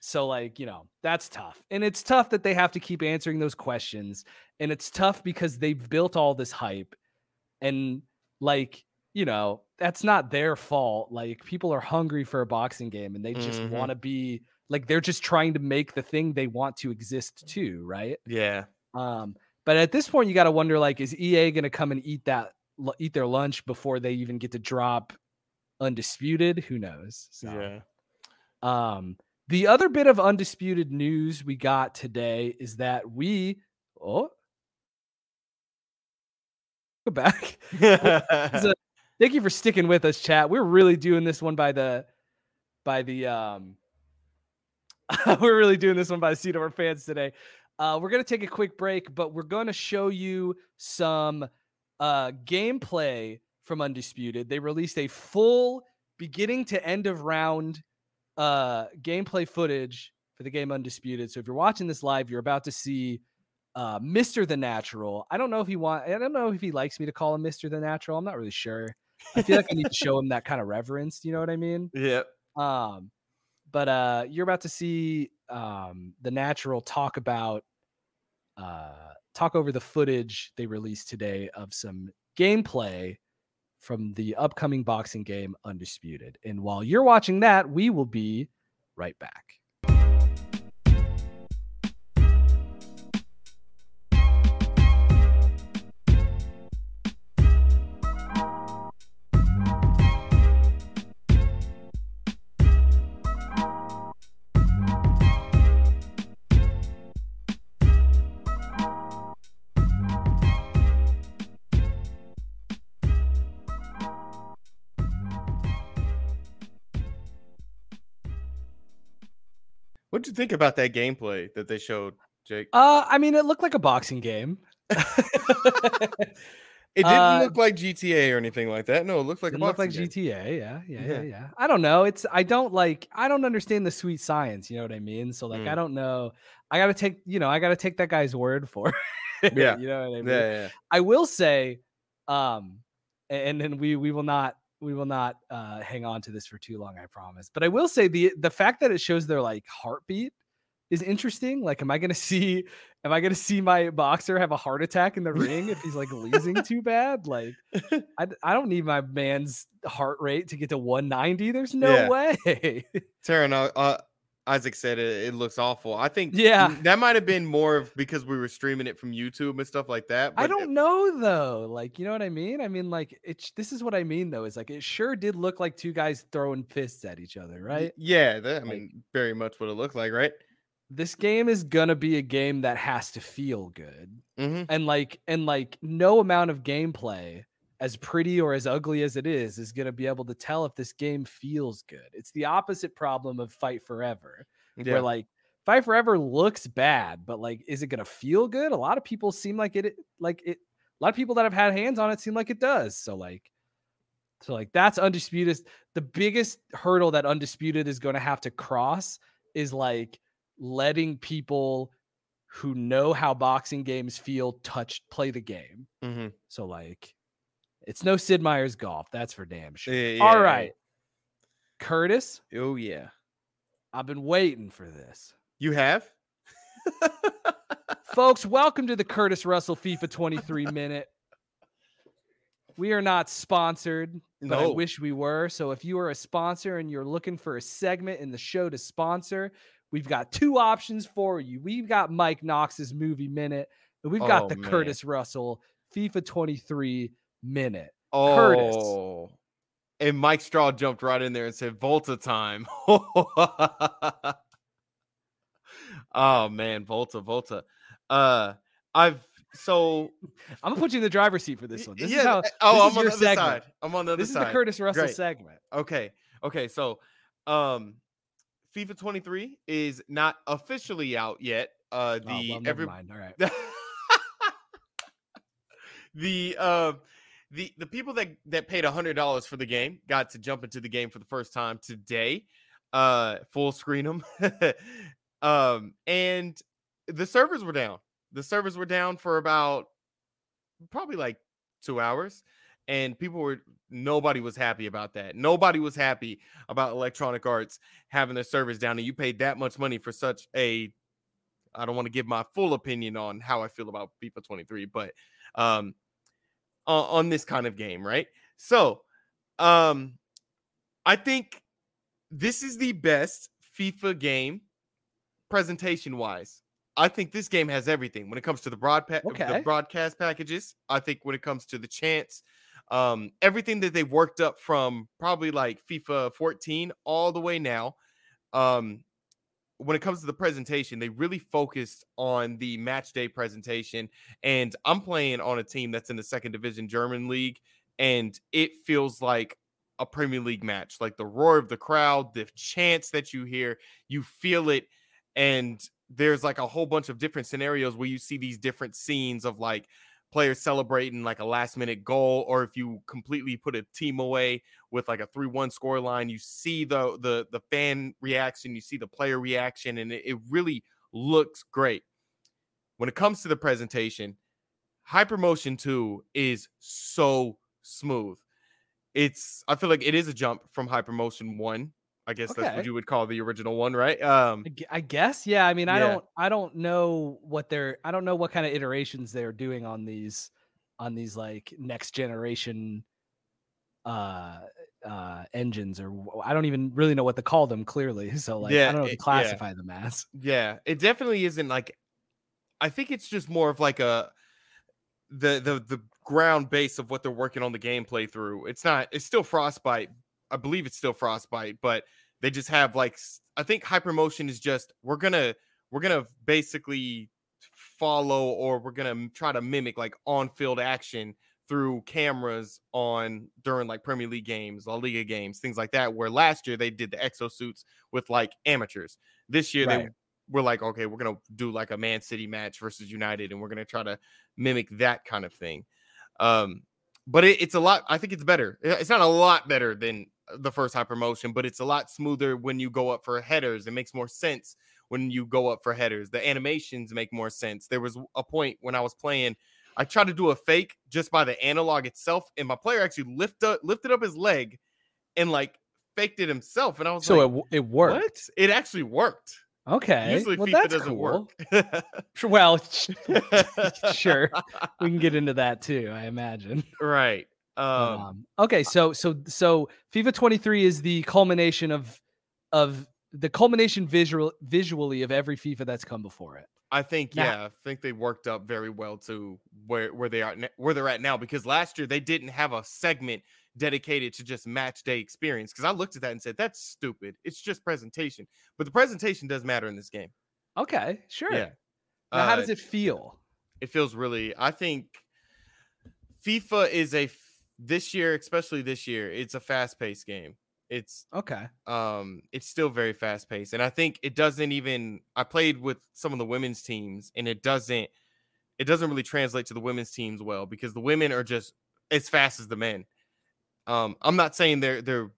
So like, you know, that's tough. And it's tough that they have to keep answering those questions. And it's tough because they've built all this hype. And like you know, that's not their fault. Like people are hungry for a boxing game and they just mm-hmm. want to be like they're just trying to make the thing they want to exist too, right? Yeah. Um, but at this point, you got to wonder like, is EA going to come and eat that, eat their lunch before they even get to drop undisputed? Who knows? So, yeah. Um, the other bit of undisputed news we got today is that we, oh, go back. a, thank you for sticking with us, chat. We're really doing this one by the by the um we're really doing this one by the seat of our fans today. Uh, we're gonna take a quick break, but we're gonna show you some uh gameplay from Undisputed. They released a full beginning to end of round uh gameplay footage for the game Undisputed. So if you're watching this live, you're about to see uh Mr. The Natural. I don't know if he want I don't know if he likes me to call him Mr. The Natural. I'm not really sure. I feel like I need to show him that kind of reverence. Do you know what I mean? Yeah. Um, but uh, you're about to see um the natural talk about uh talk over the footage they released today of some gameplay from the upcoming boxing game Undisputed. And while you're watching that, we will be right back. You think about that gameplay that they showed, Jake? Uh, I mean, it looked like a boxing game. It didn't uh, look like GTA or anything like that. No, it looked like it looked like game. GTA. Yeah, yeah, yeah, yeah, I don't know. It's I don't like I don't understand the sweet science. You know what I mean? So like mm. I don't know. I gotta take you know I gotta take that guy's word for. It, yeah, you know what I mean. Yeah, yeah. I will say, um, and then we we will not we will not uh, hang on to this for too long, I promise. But I will say the the fact that it shows their like heartbeat is interesting. Like, am I gonna see am I gonna see my boxer have a heart attack in the ring if he's like losing too bad? Like, I, I don't need my man's heart rate to get to 190. There's no yeah. way. Taryn, uh, Isaac said it, it, looks awful. I think yeah, that might have been more of because we were streaming it from YouTube and stuff like that. I don't know though. Like, you know what I mean? I mean, like, it's this is what I mean though. Is like it sure did look like two guys throwing fists at each other, right? Yeah, that, I mean, very much what it looked like, right? This game is gonna be a game that has to feel good, mm-hmm. and like, and like, no amount of gameplay as pretty or as ugly as it is, is going to be able to tell if this game feels good. It's the opposite problem of Fight Forever, yeah. where like Fight Forever looks bad, but like, is it going to feel good? A lot of people seem like it, like it, a lot of people that have had hands on it seem like it does. So, like, so like that's undisputed. The biggest hurdle that undisputed is going to have to cross is like letting people who know how boxing games feel touch play the game. Mm-hmm. So like it's no Sid Meier's golf. That's for damn sure. Yeah, yeah, All right. Yeah. Curtis. Oh, yeah. I've been waiting for this. You have? Folks, welcome to the Curtis Russell FIFA 23 minute. We are not sponsored, but no. I wish we were. So if you are a sponsor and you're looking for a segment in the show to sponsor, we've got two options for you. We've got Mike Knox's movie minute, and we've got oh, the man. Curtis Russell FIFA 23 minute. Oh. Curtis. And Mike Straw jumped right in there and said, Volta time. oh man, Volta, Volta. Uh I've so I'm gonna put you in the driver's seat for this one. This yeah, is how oh, I'm on the other segment. side. I'm on the other this side. This is the Curtis Russell Great. segment. Okay. Okay. So um FIFA 23 is not officially out yet. Uh the oh, well, every mind. All right. the uh the the people that that paid hundred dollars for the game got to jump into the game for the first time today. Uh, full screen them, um, and the servers were down. The servers were down for about probably like two hours, and people were nobody was happy about that. Nobody was happy about Electronic Arts having their servers down, and you paid that much money for such a. I don't want to give my full opinion on how I feel about FIFA 23, but um, uh, on this kind of game, right? So, um, I think this is the best FIFA game presentation wise. I think this game has everything when it comes to the broad pa- okay. the broadcast packages. I think when it comes to the chance, um, everything that they've worked up from probably like FIFA 14 all the way now. Um, when it comes to the presentation, they really focused on the match day presentation. And I'm playing on a team that's in the second division German league, and it feels like a Premier League match. Like the roar of the crowd, the chants that you hear, you feel it. And there's like a whole bunch of different scenarios where you see these different scenes of like players celebrating like a last minute goal or if you completely put a team away with like a 3-1 score line you see the the the fan reaction you see the player reaction and it, it really looks great. When it comes to the presentation hypermotion 2 is so smooth. It's i feel like it is a jump from hypermotion 1 I guess okay. that's what you would call the original one, right? Um, I guess, yeah. I mean, I yeah. don't, I don't know what they're, I don't know what kind of iterations they're doing on these, on these like next generation, uh, uh, engines, or I don't even really know what to call them. Clearly, so like, yeah, I don't know to classify yeah. them as. Yeah, it definitely isn't like. I think it's just more of like a, the the the ground base of what they're working on the gameplay through. It's not. It's still Frostbite, I believe it's still Frostbite, but they just have like I think Hypermotion is just we're gonna we're gonna basically follow or we're gonna try to mimic like on-field action through cameras on during like Premier League games, La Liga games, things like that. Where last year they did the exosuits with like amateurs. This year right. they were like, okay, we're gonna do like a Man City match versus United, and we're gonna try to mimic that kind of thing. Um, but it, it's a lot. I think it's better. It's not a lot better than uh, the first hypermotion, but it's a lot smoother when you go up for headers. It makes more sense when you go up for headers. The animations make more sense. There was a point when I was playing, I tried to do a fake just by the analog itself, and my player actually lifted up, lifted up his leg and like faked it himself. And I was so like, it, it worked. What? It actually worked. Okay. Usually well, FIFA doesn't cool. work. well, sure. We can get into that too, I imagine. Right. Um, um, okay, so so so FIFA 23 is the culmination of of the culmination visual visually of every FIFA that's come before it. I think now, yeah, I think they worked up very well to where where they are where they're at now because last year they didn't have a segment dedicated to just match day experience because I looked at that and said that's stupid. It's just presentation. But the presentation does matter in this game. Okay, sure. Yeah. Now, uh, how does it feel? It feels really I think FIFA is a this year, especially this year, it's a fast-paced game. It's okay. Um, it's still very fast paced, and I think it doesn't even. I played with some of the women's teams, and it doesn't. It doesn't really translate to the women's teams well because the women are just as fast as the men. Um, I'm not saying they're they're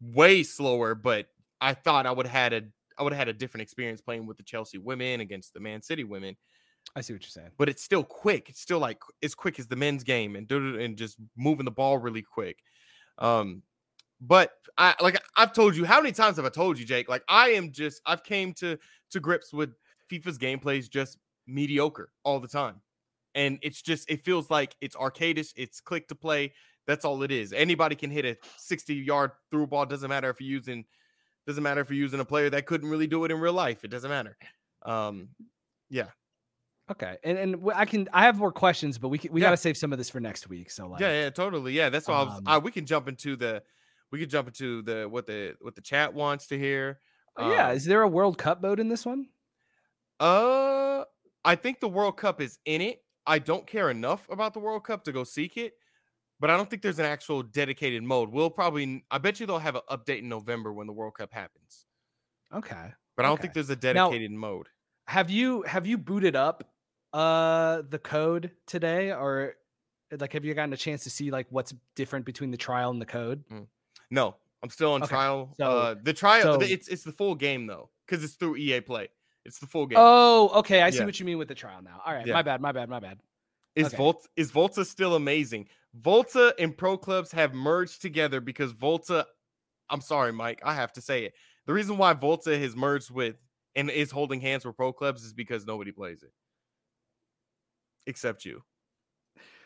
way slower, but I thought I would have had a I would have had a different experience playing with the Chelsea women against the Man City women. I see what you're saying. But it's still quick. It's still like as quick as the men's game and and just moving the ball really quick. Um, but I like I've told you how many times have I told you, Jake? Like I am just I've came to to grips with FIFA's gameplay is just mediocre all the time. And it's just it feels like it's arcadish, it's click to play. That's all it is. Anybody can hit a 60 yard through ball. Doesn't matter if you're using doesn't matter if you're using a player that couldn't really do it in real life. It doesn't matter. Um yeah. Okay, and and I can I have more questions, but we can, we yeah. got to save some of this for next week. So like, yeah, yeah, totally, yeah. That's why um, I was. Uh, we can jump into the we can jump into the what the what the chat wants to hear. Um, yeah, is there a World Cup mode in this one? Uh, I think the World Cup is in it. I don't care enough about the World Cup to go seek it, but I don't think there's an actual dedicated mode. We'll probably, I bet you they'll have an update in November when the World Cup happens. Okay, but I don't okay. think there's a dedicated now, mode. Have you have you booted up uh the code today, or like have you gotten a chance to see like what's different between the trial and the code? Mm. No, I'm still on okay. trial. So, uh, the trial, so, it's it's the full game though, because it's through EA Play. It's the full game. Oh, okay. I see what you mean with the trial now. All right, yeah. my bad, my bad, my bad. Is okay. Volta is Volta still amazing? Volta and Pro Clubs have merged together because Volta. I'm sorry, Mike. I have to say it. The reason why Volta has merged with and is holding hands with Pro Clubs is because nobody plays it except you.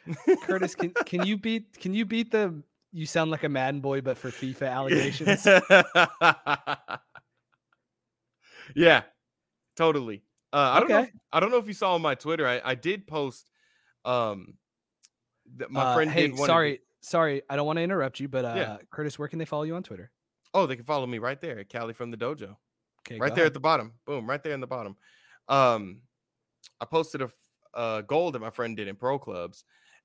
Curtis, can can you beat can you beat the you sound like a Madden boy, but for FIFA allegations. yeah, totally. Uh, I don't know. If, I don't know if you saw on my Twitter. I, I did post. Um, that my uh, friend. Hey, sorry, sorry. I don't want to interrupt you, but uh, yeah. Curtis, where can they follow you on Twitter? Oh, they can follow me right there, Cali from the dojo. Okay, right there ahead. at the bottom. Boom, right there in the bottom. Um, I posted a, a goal that my friend did in pro clubs,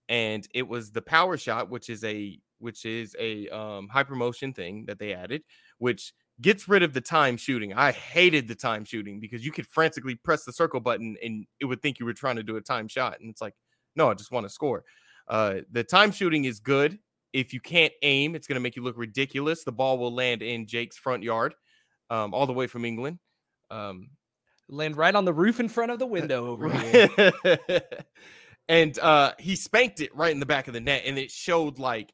and it was the power shot, which is a which is a um, HyperMotion thing that they added, which gets rid of the time shooting. I hated the time shooting because you could frantically press the circle button and it would think you were trying to do a time shot. And it's like, no, I just want to score. Uh, the time shooting is good. If you can't aim, it's going to make you look ridiculous. The ball will land in Jake's front yard, um, all the way from England. Um, land right on the roof in front of the window over here. and uh, he spanked it right in the back of the net, and it showed like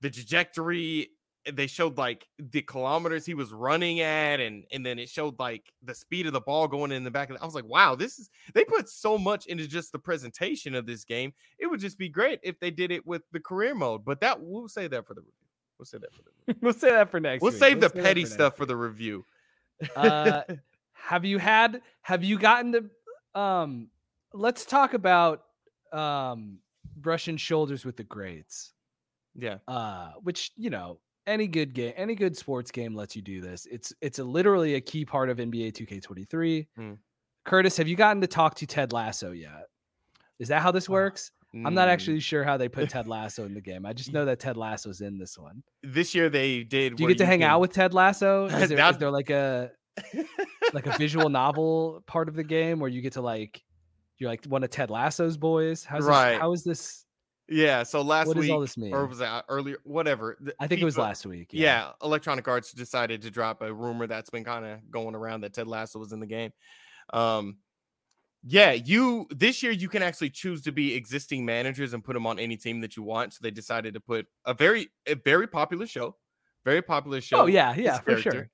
the trajectory they showed like the kilometers he was running at and and then it showed like the speed of the ball going in the back of the, I was like wow this is they put so much into just the presentation of this game it would just be great if they did it with the career mode but that we'll say that for the review we'll say that for the review. we'll say that for next we'll week. save we'll the petty for stuff for the review uh have you had have you gotten to um let's talk about um brushing shoulders with the grades yeah. Uh, which you know, any good game, any good sports game lets you do this. It's it's a, literally a key part of NBA 2K23. Mm. Curtis, have you gotten to talk to Ted Lasso yet? Is that how this works? Uh, I'm not actually sure how they put Ted Lasso in the game. I just know that Ted Lasso's in this one. This year they did. Do you get to hang can... out with Ted Lasso? Is there, that... is there like a like a visual novel part of the game where you get to like you're like one of Ted Lasso's boys? How's right? This, how is this? Yeah. So last what week, all this mean? or was that earlier? Whatever. I think FIFA, it was last week. Yeah. yeah. Electronic Arts decided to drop a rumor that's been kind of going around that Ted Lasso was in the game. Um, yeah, you this year you can actually choose to be existing managers and put them on any team that you want. So they decided to put a very a very popular show, very popular oh, show. Oh yeah, yeah, for sure.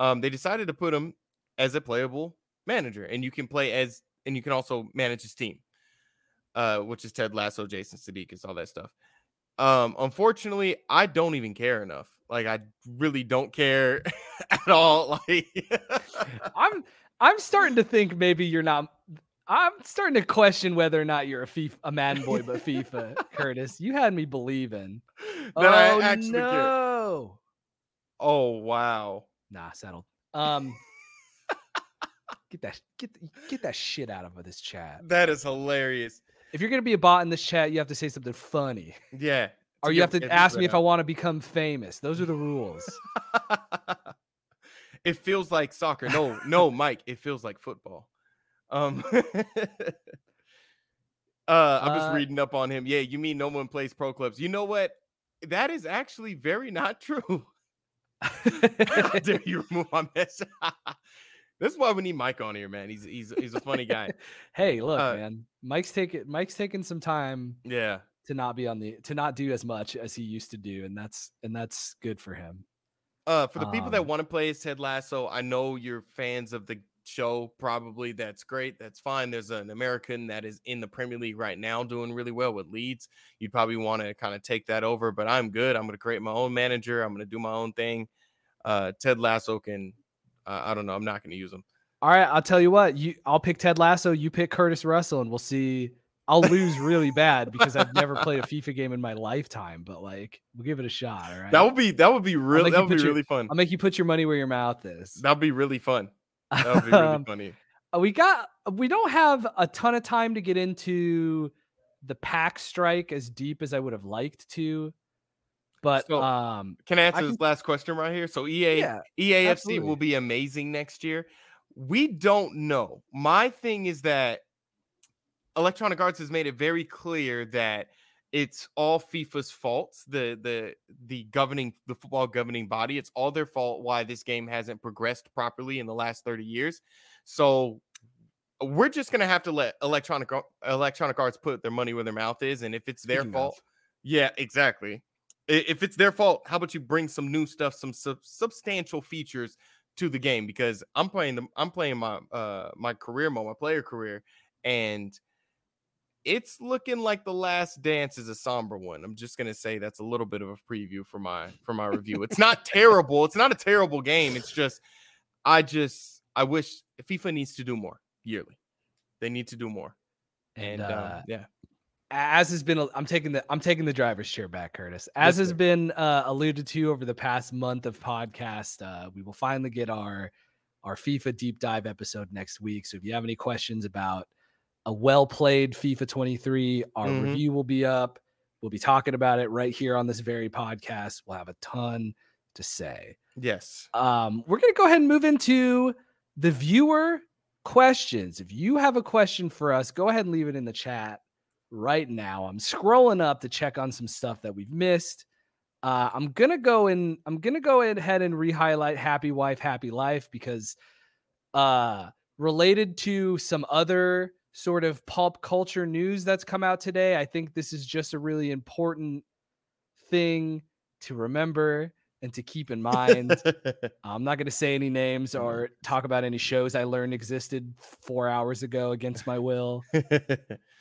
Um, they decided to put him as a playable manager, and you can play as and you can also manage his team uh, which is Ted Lasso, Jason Sudeikis, all that stuff. Um, unfortunately, I don't even care enough. Like I really don't care at all. Like I'm I'm starting to think maybe you're not I'm starting to question whether or not you're a FIFA, a Madden boy, but FIFA, Curtis. You had me believing. That oh, I actually no. Care. Oh wow. Nah, settled. Um, get that get get that shit out of this chat. That is hilarious. If you're gonna be a bot in this chat, you have to say something funny. Yeah. Or you have to ask me if I want to become famous. Those are the rules. it feels like soccer. No, no, Mike. It feels like football. Um. uh, I'm just uh, reading up on him. Yeah, you mean no one plays pro clubs? You know what? That is actually very not true. How dare you remove my mess? This is why we need Mike on here, man. He's he's he's a funny guy. hey, look, uh, man. Mike's taking Mike's taking some time. Yeah. To not be on the to not do as much as he used to do, and that's and that's good for him. Uh, for the people um, that want to play as Ted Lasso, I know you're fans of the show. Probably that's great. That's fine. There's an American that is in the Premier League right now, doing really well with Leeds. You'd probably want to kind of take that over, but I'm good. I'm going to create my own manager. I'm going to do my own thing. Uh, Ted Lasso can. I don't know. I'm not going to use him. All right, I'll tell you what. You, I'll pick Ted Lasso. You pick Curtis Russell, and we'll see. I'll lose really bad because I've never played a FIFA game in my lifetime. But like, we'll give it a shot. All right. That would be that would be really that would be your, really fun. I'll make you put your money where your mouth is. That'd be really fun. That would be really um, funny. Uh, we got we don't have a ton of time to get into the pack strike as deep as I would have liked to. But so, um, can I answer I can, this last question right here? So EA yeah, EAFC absolutely. will be amazing next year. We don't know. My thing is that Electronic Arts has made it very clear that it's all FIFA's faults. The the the governing the football governing body. It's all their fault why this game hasn't progressed properly in the last 30 years. So we're just gonna have to let electronic electronic arts put their money where their mouth is, and if it's their Speaking fault, of. yeah, exactly. If it's their fault, how about you bring some new stuff, some sub- substantial features to the game? Because I'm playing the I'm playing my uh my career mode, my player career, and it's looking like the last dance is a somber one. I'm just gonna say that's a little bit of a preview for my for my review. It's not terrible. It's not a terrible game. It's just I just I wish FIFA needs to do more yearly. They need to do more. And, and uh, um, yeah. As has been, I'm taking the I'm taking the driver's chair back, Curtis. As yes, has been uh, alluded to over the past month of podcast, uh, we will finally get our our FIFA deep dive episode next week. So if you have any questions about a well played FIFA 23. Our mm-hmm. review will be up. We'll be talking about it right here on this very podcast. We'll have a ton to say. Yes. Um, we're going to go ahead and move into the viewer questions. If you have a question for us, go ahead and leave it in the chat right now. I'm scrolling up to check on some stuff that we've missed. Uh, I'm gonna go and I'm gonna go ahead and re-highlight "Happy Wife, Happy Life" because uh, related to some other sort of pop culture news that's come out today. I think this is just a really important thing to remember and to keep in mind. I'm not going to say any names or talk about any shows I learned existed four hours ago against my will.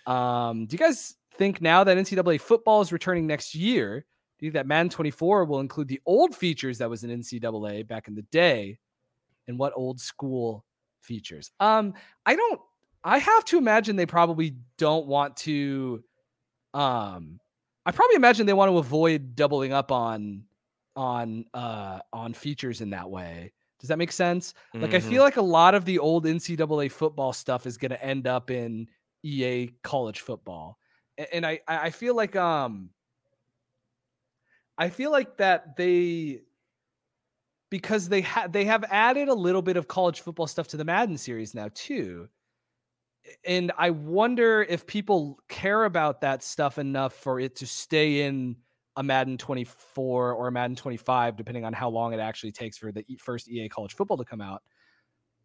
um, do you guys think now that NCAA football is returning next year, do you think that Madden 24 will include the old features that was in NCAA back in the day? And what old school features? Um, I don't I have to imagine they probably don't want to. Um, I probably imagine they want to avoid doubling up on on uh on features in that way. Does that make sense? Mm-hmm. Like I feel mm-hmm. like a lot of the old NCAA football stuff is going to end up in EA college football, and I I feel like um I feel like that they because they have they have added a little bit of college football stuff to the Madden series now too and I wonder if people care about that stuff enough for it to stay in a Madden 24 or a Madden 25, depending on how long it actually takes for the first EA college football to come out.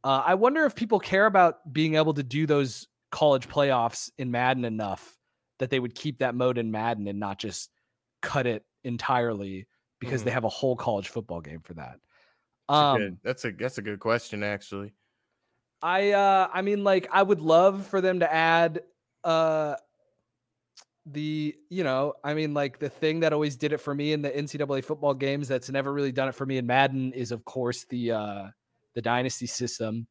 Uh, I wonder if people care about being able to do those college playoffs in Madden enough that they would keep that mode in Madden and not just cut it entirely because mm-hmm. they have a whole college football game for that. Um, that's a, good, that's a that's a good question actually. I uh I mean like I would love for them to add uh the you know i mean like the thing that always did it for me in the ncaa football games that's never really done it for me in madden is of course the uh the dynasty system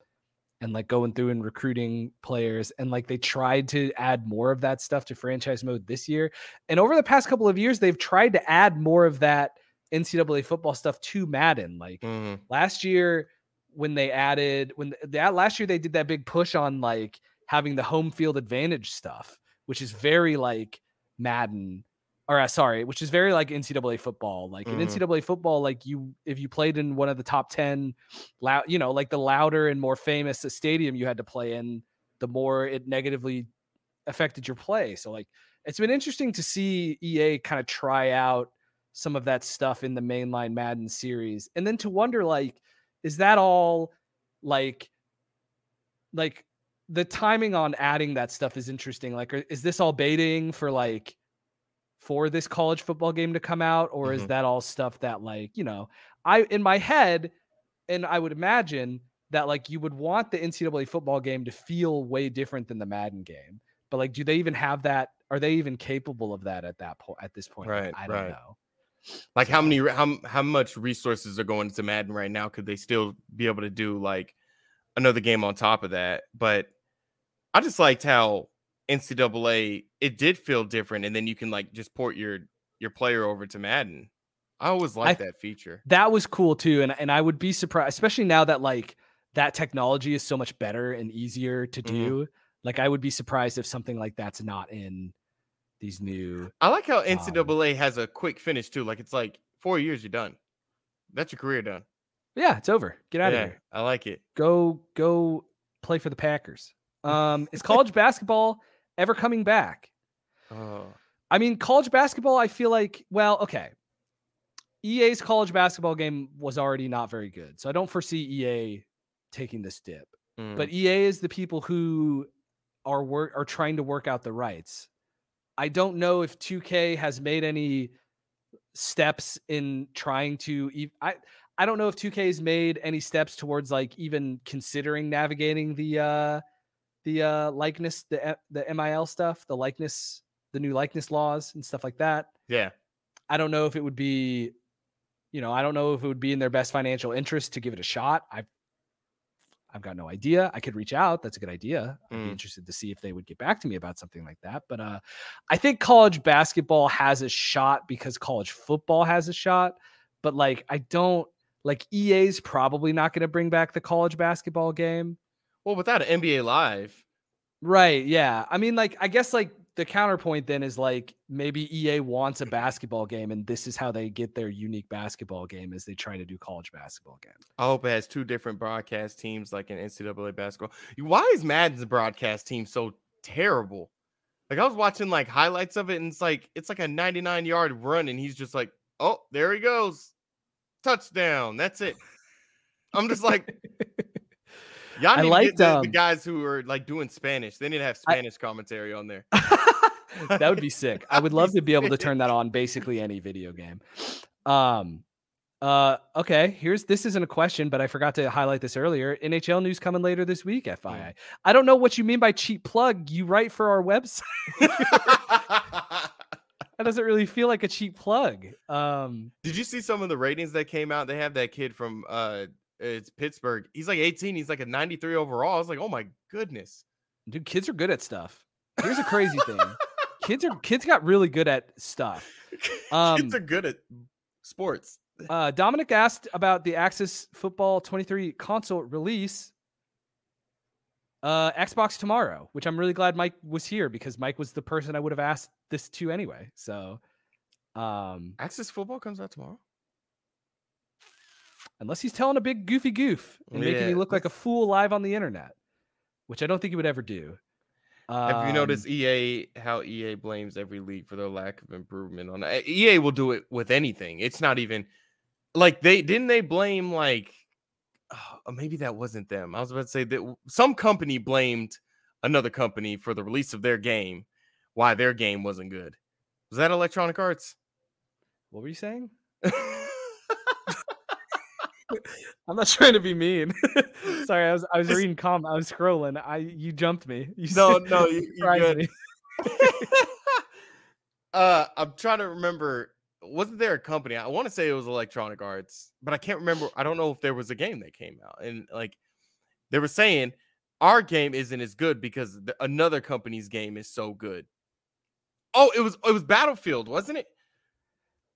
and like going through and recruiting players and like they tried to add more of that stuff to franchise mode this year and over the past couple of years they've tried to add more of that ncaa football stuff to madden like mm-hmm. last year when they added when that last year they did that big push on like having the home field advantage stuff which is very like madden or uh, sorry, which is very like NCAA football. Like mm-hmm. in NCAA football, like you if you played in one of the top ten, loud, you know, like the louder and more famous a stadium you had to play in, the more it negatively affected your play. So like it's been interesting to see EA kind of try out some of that stuff in the mainline Madden series, and then to wonder like, is that all like like the timing on adding that stuff is interesting. Like, is this all baiting for like for this college football game to come out or mm-hmm. is that all stuff that like you know i in my head and i would imagine that like you would want the ncaa football game to feel way different than the madden game but like do they even have that? Are they even capable of that at that point at this point? Right i don't right. know. Like how many how, how much resources are going to madden right now? Could they still be able to do like another game on top of that? But i just liked how NCAA, it did feel different, and then you can like just port your your player over to Madden. I always like that feature. That was cool too, and and I would be surprised, especially now that like that technology is so much better and easier to mm-hmm. do. Mm-hmm. Like I would be surprised if something like that's not in these new. I like how NCAA um, has a quick finish too. Like it's like four years, you're done. That's your career done. Yeah, it's over. Get out yeah, of here. I like it. Go go play for the Packers. Um, is college basketball ever coming back. Oh. I mean, college basketball, I feel like, well, okay. EA's college basketball game was already not very good. So I don't foresee EA taking this dip. Mm. But EA is the people who are work are trying to work out the rights. I don't know if 2K has made any steps in trying to I I don't know if 2K has made any steps towards like even considering navigating the uh the uh likeness the the NIL stuff, the likeness, the new likeness laws and stuff like that. Yeah. I don't know if it would be you know, I don't know if it would be in their best financial interest to give it a shot. I've I've got no idea. I could reach out. That's a good idea. I'd mm. be interested to see if they would get back to me about something like that. But uh, I think college basketball has a shot because college football has a shot. But like, I don't like EA's probably not going to bring back the college basketball game. Well, without an NBA Live. Right. Yeah. I mean, like, I guess like the counterpoint then is like maybe EA wants a basketball game, and this is how they get their unique basketball game as they try to do college basketball game. I hope it has two different broadcast teams like an NCAA basketball. Why is Madden's broadcast team so terrible? Like I was watching like highlights of it, and it's like it's like a 99 yard run, and he's just like, oh, there he goes, touchdown. That's it. I'm just like, Y'all need I like the, um, the, guys who are like doing Spanish. They need to have Spanish I, commentary on there. that would be sick. I would love to be able to turn that on basically any video game. Um uh okay, here's this isn't a question, but I forgot to highlight this earlier. NHL news coming later this week, FYI. Mm. I don't know what you mean by cheap plug. You write for our website. that doesn't really feel like a cheap plug. Um Did you see some of the ratings that came out? They have that kid from uh it's Pittsburgh. He's like 18. He's like a 93 overall. I was like, oh my goodness. Dude, kids are good at stuff. Here's a crazy thing. kids are kids got really good at stuff. Um, kids are good at sports. Uh, Dominic asked about the Axis Football 23 console release. Uh, Xbox tomorrow, which I'm really glad Mike was here because Mike was the person I would have asked this to anyway. So, um, Axis Football comes out tomorrow unless he's telling a big goofy goof and yeah. making me look like a fool live on the internet, which I don't think he would ever do. Have um, you noticed EA how EA blames every league for their lack of improvement on that? EA will do it with anything. It's not even like they didn't they blame like oh, maybe that wasn't them. I was about to say that some company blamed another company for the release of their game, why their game wasn't good. Was that Electronic Arts? What were you saying? I'm not trying to be mean. Sorry, I was I was reading com. I was scrolling. I you jumped me. You no, no, you, you good. Uh, I'm trying to remember. Wasn't there a company? I want to say it was Electronic Arts, but I can't remember. I don't know if there was a game that came out, and like they were saying, our game isn't as good because the, another company's game is so good. Oh, it was it was Battlefield, wasn't it?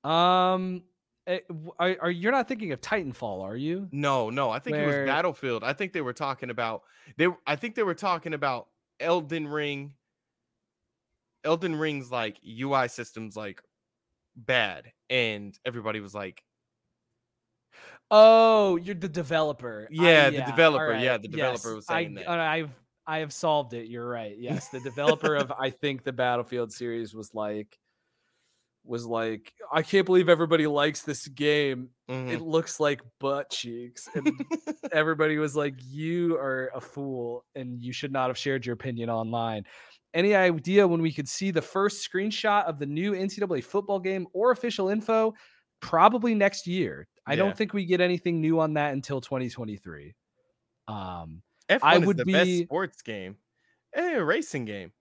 Um, eh, are, are you're not thinking of Titanfall, are you? No, no. I think Where... it was Battlefield. I think they were talking about they. I think they were talking about Elden Ring. Elden Ring's like UI systems like bad, and everybody was like, "Oh, you're the developer." Yeah, the developer. Right. Yeah, the developer yes. was saying I, that. I've I have solved it. You're right. Yes, the developer of I think the Battlefield series was like was like, I can't believe everybody likes this game. Mm-hmm. It looks like butt cheeks. And everybody was like, You are a fool and you should not have shared your opinion online. Any idea when we could see the first screenshot of the new NCAA football game or official info? Probably next year. I yeah. don't think we get anything new on that until 2023. Um, F1 I would the be, best sports game. A racing game.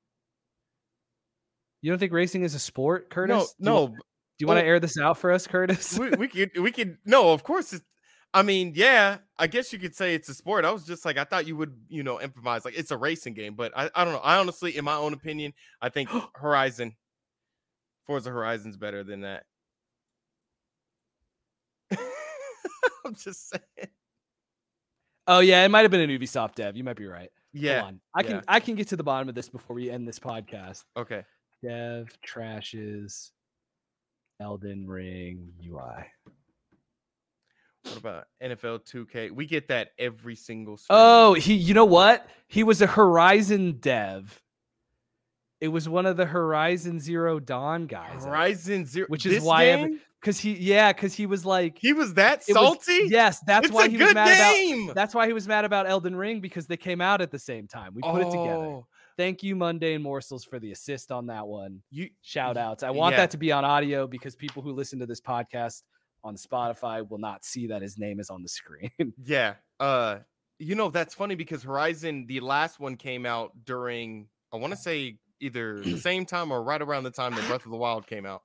You don't think racing is a sport, Curtis? No, do no. You, do you want to oh air this out for us, Curtis? we, we could, we could. No, of course. It's, I mean, yeah, I guess you could say it's a sport. I was just like, I thought you would, you know, improvise like it's a racing game, but I, I don't know. I honestly, in my own opinion, I think Horizon, Forza Horizon's better than that. I'm just saying. Oh yeah, it might have been an Ubisoft dev. You might be right. Yeah, I can I can get to the bottom of this before we end this podcast. Okay dev trashes Elden Ring UI. What about NFL 2K? We get that every single. Stream. Oh, he. You know what? He was a Horizon dev. It was one of the Horizon Zero Dawn guys. Horizon Zero, which is why because he yeah because he was like he was that salty. Was, yes, that's it's why he was mad game. about. That's why he was mad about Elden Ring because they came out at the same time. We put oh. it together. Oh. Thank you, Mundane Morsels, for the assist on that one. You shout outs. I want yeah. that to be on audio because people who listen to this podcast on Spotify will not see that his name is on the screen. yeah. Uh you know that's funny because Horizon, the last one came out during I want to say either the same time or right around the time that Breath of the Wild came out.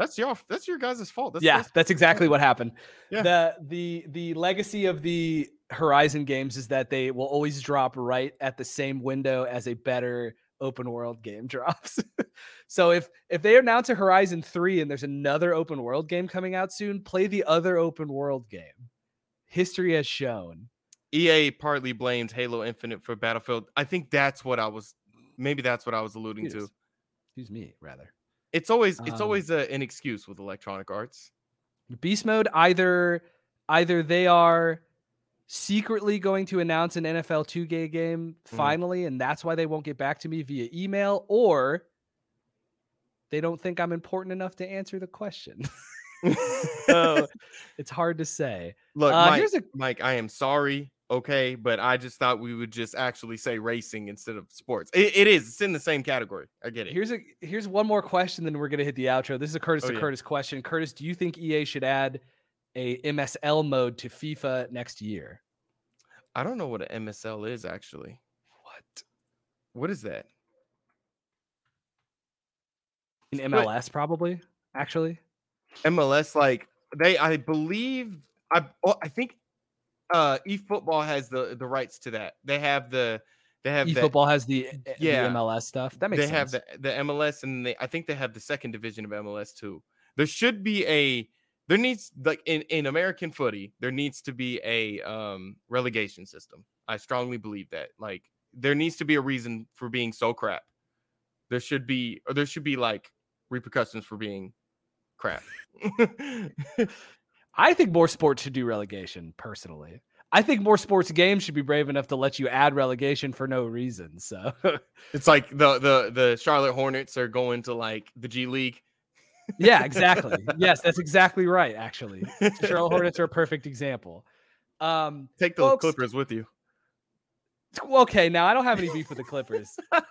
That's your that's your guys' fault. That's, yeah, that's, that's exactly what happened. Yeah. The the the legacy of the Horizon games is that they will always drop right at the same window as a better open world game drops. so if if they announce a Horizon 3 and there's another open world game coming out soon, play the other open world game. History has shown. EA partly blames Halo Infinite for Battlefield. I think that's what I was maybe that's what I was alluding excuse, to. Excuse me, rather. It's always it's um, always a, an excuse with Electronic Arts. Beast mode either either they are secretly going to announce an NFL 2K game mm. finally, mm. and that's why they won't get back to me via email, or they don't think I'm important enough to answer the question. so it's hard to say. Look, uh, Mike, a- Mike, I am sorry. Okay, but I just thought we would just actually say racing instead of sports. it, it is. It's in the same category. I get it. Here's a here's one more question, then we're gonna hit the outro. This is a Curtis oh, to yeah. Curtis question. Curtis, do you think EA should add a MSL mode to FIFA next year? I don't know what an MSL is actually. What? What is that? In MLS, what? probably. Actually, MLS like they, I believe, I, oh, I think, uh, eFootball has the the rights to that. They have the they have eFootball has the yeah the MLS stuff. That makes they sense. have the the MLS and they I think they have the second division of MLS too. There should be a there needs like in, in American footy, there needs to be a um relegation system. I strongly believe that. Like there needs to be a reason for being so crap. There should be or there should be like repercussions for being crap. I think more sports should do relegation personally. I think more sports games should be brave enough to let you add relegation for no reason. So it's like the the the Charlotte Hornets are going to like the G League yeah, exactly. yes, that's exactly right. Actually, Charlotte Hornets are a perfect example. Um, Take the folks, Clippers with you. Okay, now I don't have any beef with the Clippers.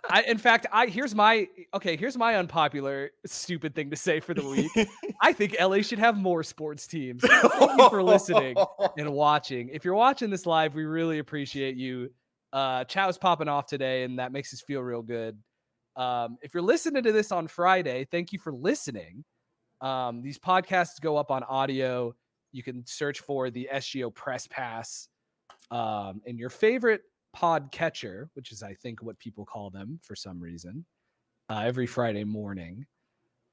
I, in fact, I here's my okay. Here's my unpopular, stupid thing to say for the week. I think LA should have more sports teams. Thank you for listening and watching. If you're watching this live, we really appreciate you. Uh, Chow's popping off today, and that makes us feel real good. Um, if you're listening to this on Friday, thank you for listening. Um, these podcasts go up on audio. You can search for the SGO Press Pass um, in your favorite pod catcher, which is, I think, what people call them for some reason, uh, every Friday morning.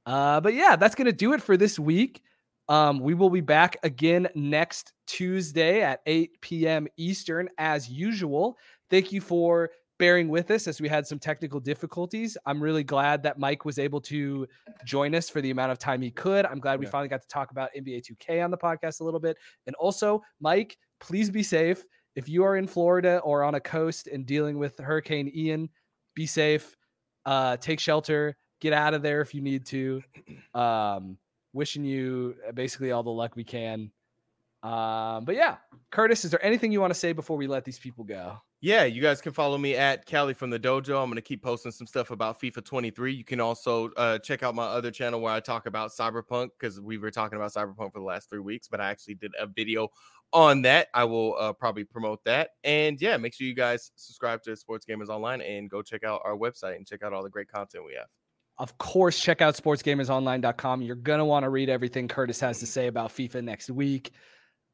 Uh, but yeah, that's going to do it for this week. Um, we will be back again next Tuesday at 8 p.m. Eastern, as usual. Thank you for bearing with us as we had some technical difficulties. I'm really glad that Mike was able to join us for the amount of time he could. I'm glad we yeah. finally got to talk about NBA 2K on the podcast a little bit. And also, Mike, please be safe. If you are in Florida or on a coast and dealing with Hurricane Ian, be safe. Uh, take shelter. Get out of there if you need to. Um, wishing you uh, basically all the luck we can. Um, but yeah, Curtis, is there anything you want to say before we let these people go? Yeah, you guys can follow me at Cali from the Dojo. I'm going to keep posting some stuff about FIFA 23. You can also uh, check out my other channel where I talk about Cyberpunk because we were talking about Cyberpunk for the last three weeks, but I actually did a video on that. I will uh, probably promote that. And yeah, make sure you guys subscribe to Sports Gamers Online and go check out our website and check out all the great content we have. Of course, check out sportsgamersonline.com. You're going to want to read everything Curtis has to say about FIFA next week.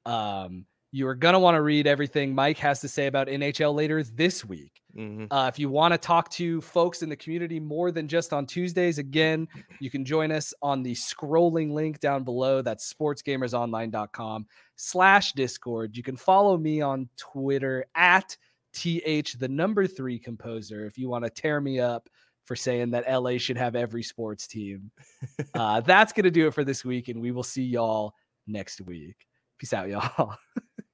Um, you are going to want to read everything Mike has to say about NHL later this week. Mm-hmm. Uh, if you want to talk to folks in the community more than just on Tuesdays, again, you can join us on the scrolling link down below. That's sportsgamersonline.com slash Discord. You can follow me on Twitter at TH, the number three composer, if you want to tear me up for saying that LA should have every sports team. Uh, that's going to do it for this week, and we will see y'all next week. Peace out, y'all.